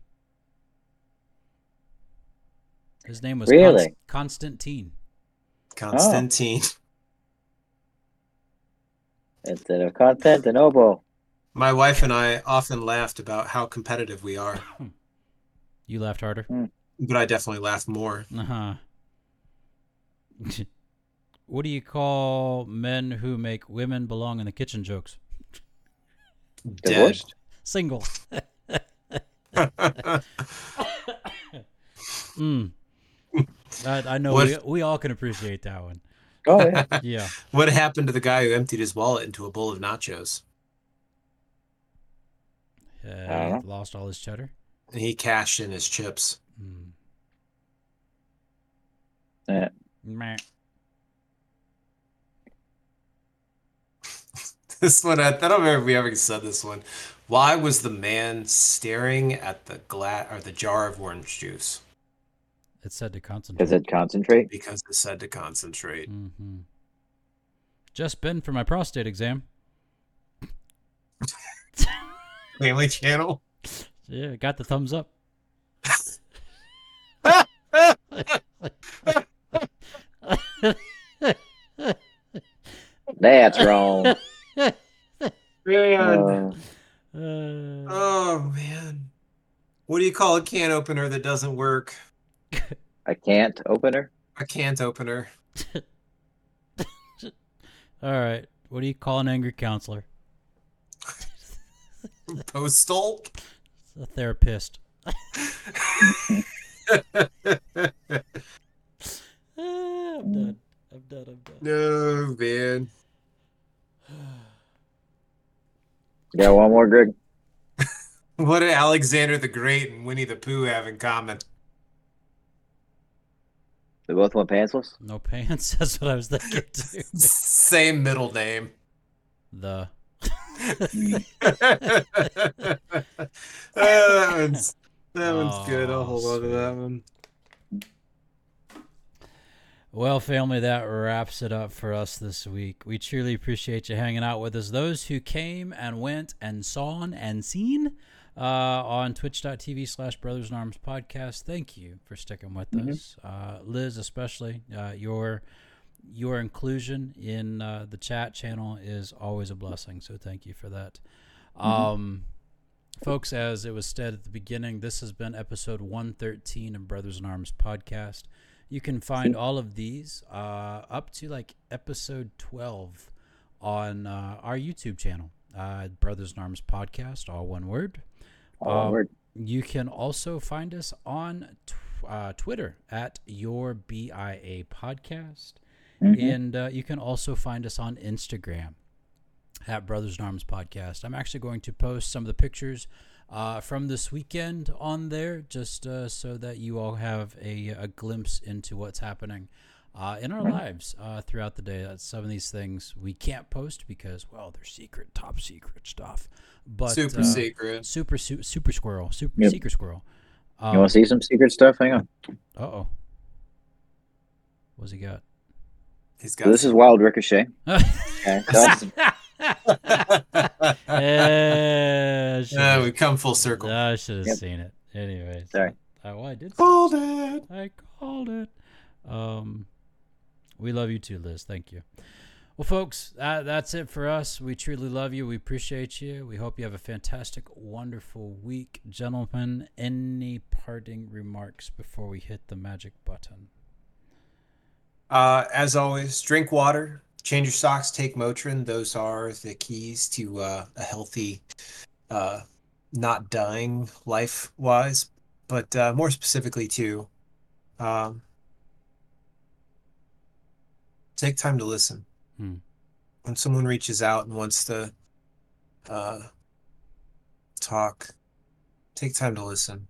A: His name was
B: Really?
A: Const- Constantine.
C: Constantine.
B: Instead of content and oboe.
C: My wife and I often laughed about how competitive we are,
A: You laughed harder?
C: but I definitely laughed more.
A: Uh huh. what do you call men who make women belong in the kitchen jokes?
C: Dead.
B: Divorced?
A: Single. Mm. I, I know
C: What-
A: we, we all can appreciate that one.
B: Oh yeah.
A: Yeah.
C: what happened to the guy who emptied his wallet into a bowl of nachos?
A: Uh, lost all his cheddar.
C: And he cashed in his chips.
A: Mm.
B: Yeah.
A: Meh.
C: This one, I, I don't remember if we ever said this one. Why was the man staring at the glass or the jar of orange juice?
A: It said to
B: Because
A: concentrate.
B: it concentrate.
C: Because it said to concentrate.
A: Mm-hmm. Just been for my prostate exam.
C: Family Channel.
A: Yeah, got the thumbs up.
B: That's wrong.
C: Man.
B: Uh,
A: Uh,
C: Oh man. What do you call a can opener that doesn't work?
B: I can't opener.
C: A can't opener.
A: all right. What do you call an angry counselor?
C: Postal.
A: A therapist. Ah, I'm done. I'm done. I'm done.
C: no man.
B: Got one more, Greg.
C: What did Alexander the Great and Winnie the Pooh have in common?
B: They both went pantsless.
A: No pants. That's what I was thinking too.
C: Same middle name.
A: The.
C: Uh, that one's that one's good. I'll
A: Oh,
C: hold on to that one.
A: Well, family, that wraps it up for us this week. We truly appreciate you hanging out with us. Those who came and went and saw and seen, uh, on twitch.tv slash brothers in arms podcast. Thank you for sticking with
B: Mhm.
A: us. Uh, Liz, especially, uh, your your inclusion in uh, the chat channel is always a blessing. So thank you for that. Um, folks, as it was said at the beginning, this has been episode 113 of Brothers in Arms podcast. You can find all of these uh, up to like episode 12 on uh, our YouTube channel, uh, Brothers in Arms podcast, all one word.
B: All
A: Um. You can also find us on tw- uh, Twitter at your BIA podcast.
B: Mhm.
A: And uh, you can also find us on Instagram at Brothers in Arms Podcast. I'm actually going to post some of the pictures uh, from this weekend on there just uh, so that you all have a, a glimpse into what's happening uh, in our lives uh, throughout the day. That's some of these things we can't post because, well, they're secret, top secret stuff. But
C: Super
A: uh,
C: secret.
A: Super, su- super squirrel, super
B: Yep.
A: secret squirrel. Um,
B: you want to see some secret stuff? Hang on.
A: Uh oh. What's he got?
C: He's
B: So
C: got.
B: this is Wild Ricochet. Okay. so that's-
A: Eh,
C: yeah, we come full circle.
A: I should have
B: Yep.
A: seen it. Anyways.
B: Sorry.
A: Uh, well, I did. see
C: Called it.
A: I called it. Um, we love you too, Liz. Thank you. Well, folks, that, that's it for us. We truly love you. We appreciate you. We hope you have a fantastic, wonderful week. Gentlemen, any parting remarks before we hit the magic button?
C: Uh, as always, drink water, change your socks, take Motrin. Those are the keys to uh, a healthy, uh, not dying life wise, but uh, more specifically, to um, take time to listen.
A: Hmm.
C: When someone reaches out and wants to uh, talk, take time to listen.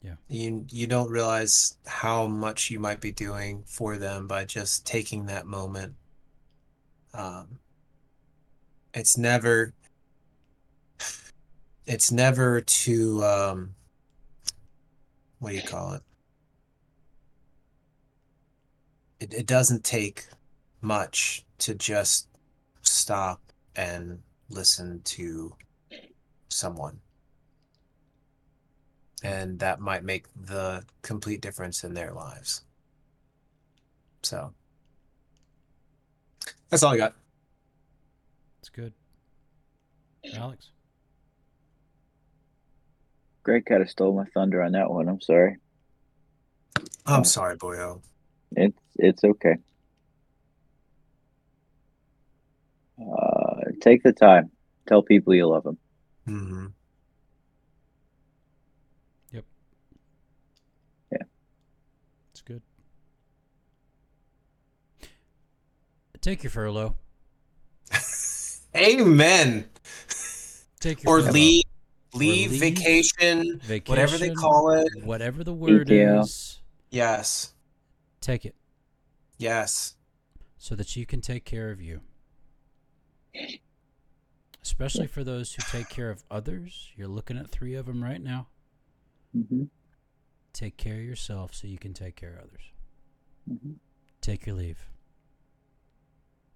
A: Yeah.
C: You you don't realize how much you might be doing for them by just taking that moment. Um, it's never it's never to um, what do you call it? It it doesn't take much to just stop and listen to someone and that might make the complete difference in their lives. So that's all I got.
A: It's good. Alex?
B: Greg kind of stole my thunder on that one. I'm sorry.
C: I'm uh, sorry, boyo.
B: It's it's okay. Uh, take the time. Tell people you love them.
C: Mm-hmm. Yep. Yeah.
A: It's good. Take your furlough.
C: Amen.
A: Take your
C: Or
A: furlough.
C: leave, leave,
A: leave,
C: vacation,
A: vacation,
C: whatever they call it.
A: Whatever the word
B: Yeah.
A: is,
C: Yes.
A: take it
C: Yes.
A: so that you can take care of you. Especially for those who take care of others. You're looking at three of them right now.
B: hmm
A: Take care of yourself so you can take care of others.
B: hmm
A: Take your leave.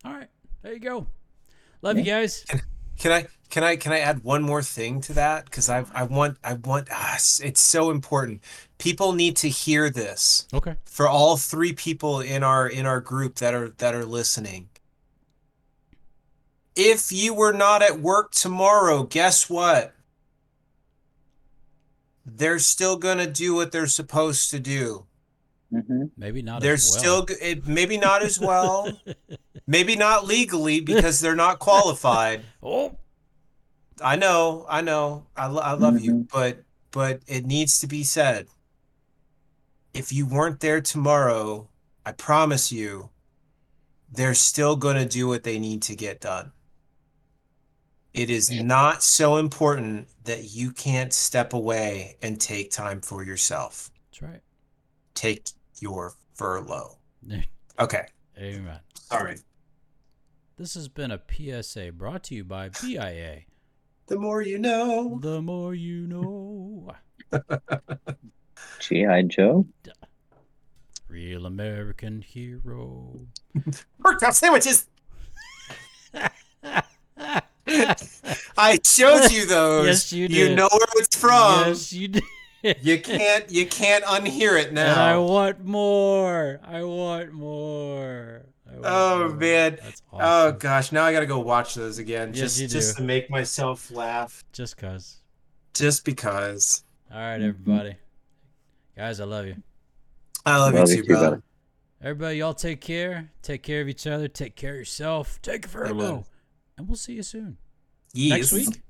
A: All right. There you go. Love you guys.
C: Can I can I can I add one more thing to that? Because I I want I want ah, it's- it's so important. People need to hear this.
A: Okay.
C: for all three people in our in our group that are that are listening. If you were not at work tomorrow, guess what? They're still going to do what they're supposed to do.
B: hmm
A: Maybe not
C: they're
A: as well.
C: still it, maybe not as well, maybe not legally because they're not qualified.
A: oh,
C: I know, I know. I, lo- I love you,
B: Mhm.
C: but but it needs to be said. If you weren't there tomorrow, I promise you, they're still going to do what they need to get done. It is not so important that you can't step away and take time for yourself.
A: that's right.
C: Take your furlough. Okay,
A: Amen.
C: sorry.
A: This has been a PSA brought to you by BIA.
C: The more you know.
A: The more you know.
B: G.I. Joe.
A: Real American hero.
C: Pork chop sandwiches. I showed you those.
A: Yes, you did.
C: You know where it's from.
A: yes, you did.
C: You can't. You can't unhear it
A: And I
C: now.
A: want more. I want more. I want
C: Oh,
A: more.
C: man.
A: That's
C: Oh gosh, now I gotta go watch those again.
A: Yes,
C: just
A: you
C: just to make myself laugh.
A: Just cause.
C: Just because.
A: All right, everybody. Guys, I love you.
C: I love,
B: Love
C: you
B: you
C: too,
B: too,
C: brother.
B: brother.
A: Everybody, y'all take care. Take care of each other. Take care of yourself. Take care of
C: I will.
A: Virgo. And we'll see you soon.
C: Yes.
A: Next week?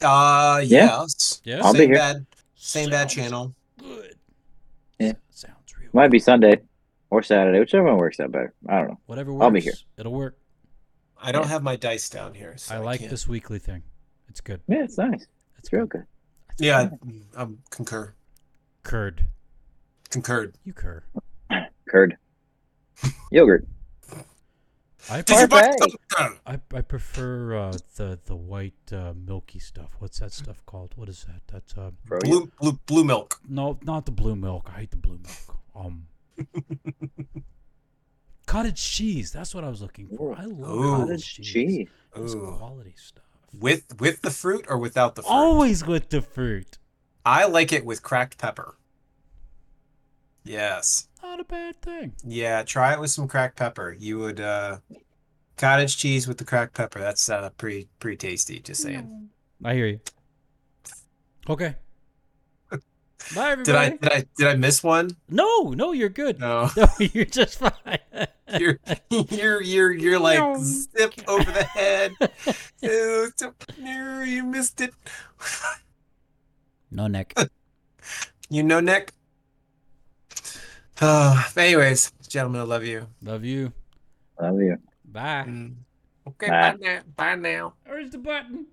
C: Uh,
B: Yeah.
C: yes.
A: Yes?
B: I'll be
C: same
B: here.
C: bad. Same bad
A: Sounds
C: channel.
A: Good.
B: Yeah.
A: Sounds real.
B: Might be Sunday or Saturday, whichever one works out better. I don't know.
A: Whatever works.
B: I'll be here.
A: It'll work.
C: I don't
B: Yeah.
C: have my dice down here. So
A: I like
C: can't-
A: this weekly thing. It's good.
B: Yeah, it's nice.
A: It's
B: It's real
A: good.
B: good.
A: It's
C: Yeah,
A: good.
C: I um, concur.
A: Curd.
C: Concurred.
A: You cur.
B: Curd. Yogurt.
A: I,
C: Did you buy-
B: Parfait.
A: I, I prefer uh, the the white uh, milky stuff. What's that stuff called? What is that? That's uh,
C: blue, blue, blue milk.
A: no, not the blue milk. I hate the blue milk. Um, cottage cheese. That's what I was looking for. I love
C: Ooh.
A: cottage cheese.
B: Cheese.
A: It's
C: Ooh.
A: quality stuff.
C: With with the fruit or without the fruit?
A: Always with the fruit.
C: I like it with cracked pepper. Yes.
A: Not a bad thing.
C: Yeah, try it with some cracked pepper. You would uh cottage cheese with the cracked pepper. That's uh pretty pretty tasty, just saying.
A: I hear you. Okay. Bye, everybody.
C: Did I did I did I miss one?
A: No, no, you're good.
C: No.
A: No, you're just fine.
C: You're you're you're you're like
A: No.
C: zip over the head. You missed it.
A: no neck.
C: You know, Nick. Uh, anyways, gentlemen, I love you.
A: Love you.
B: Love you.
A: Bye.
C: Mm. Okay,
B: Bye.
C: bye now. Bye now.
A: Where's the button?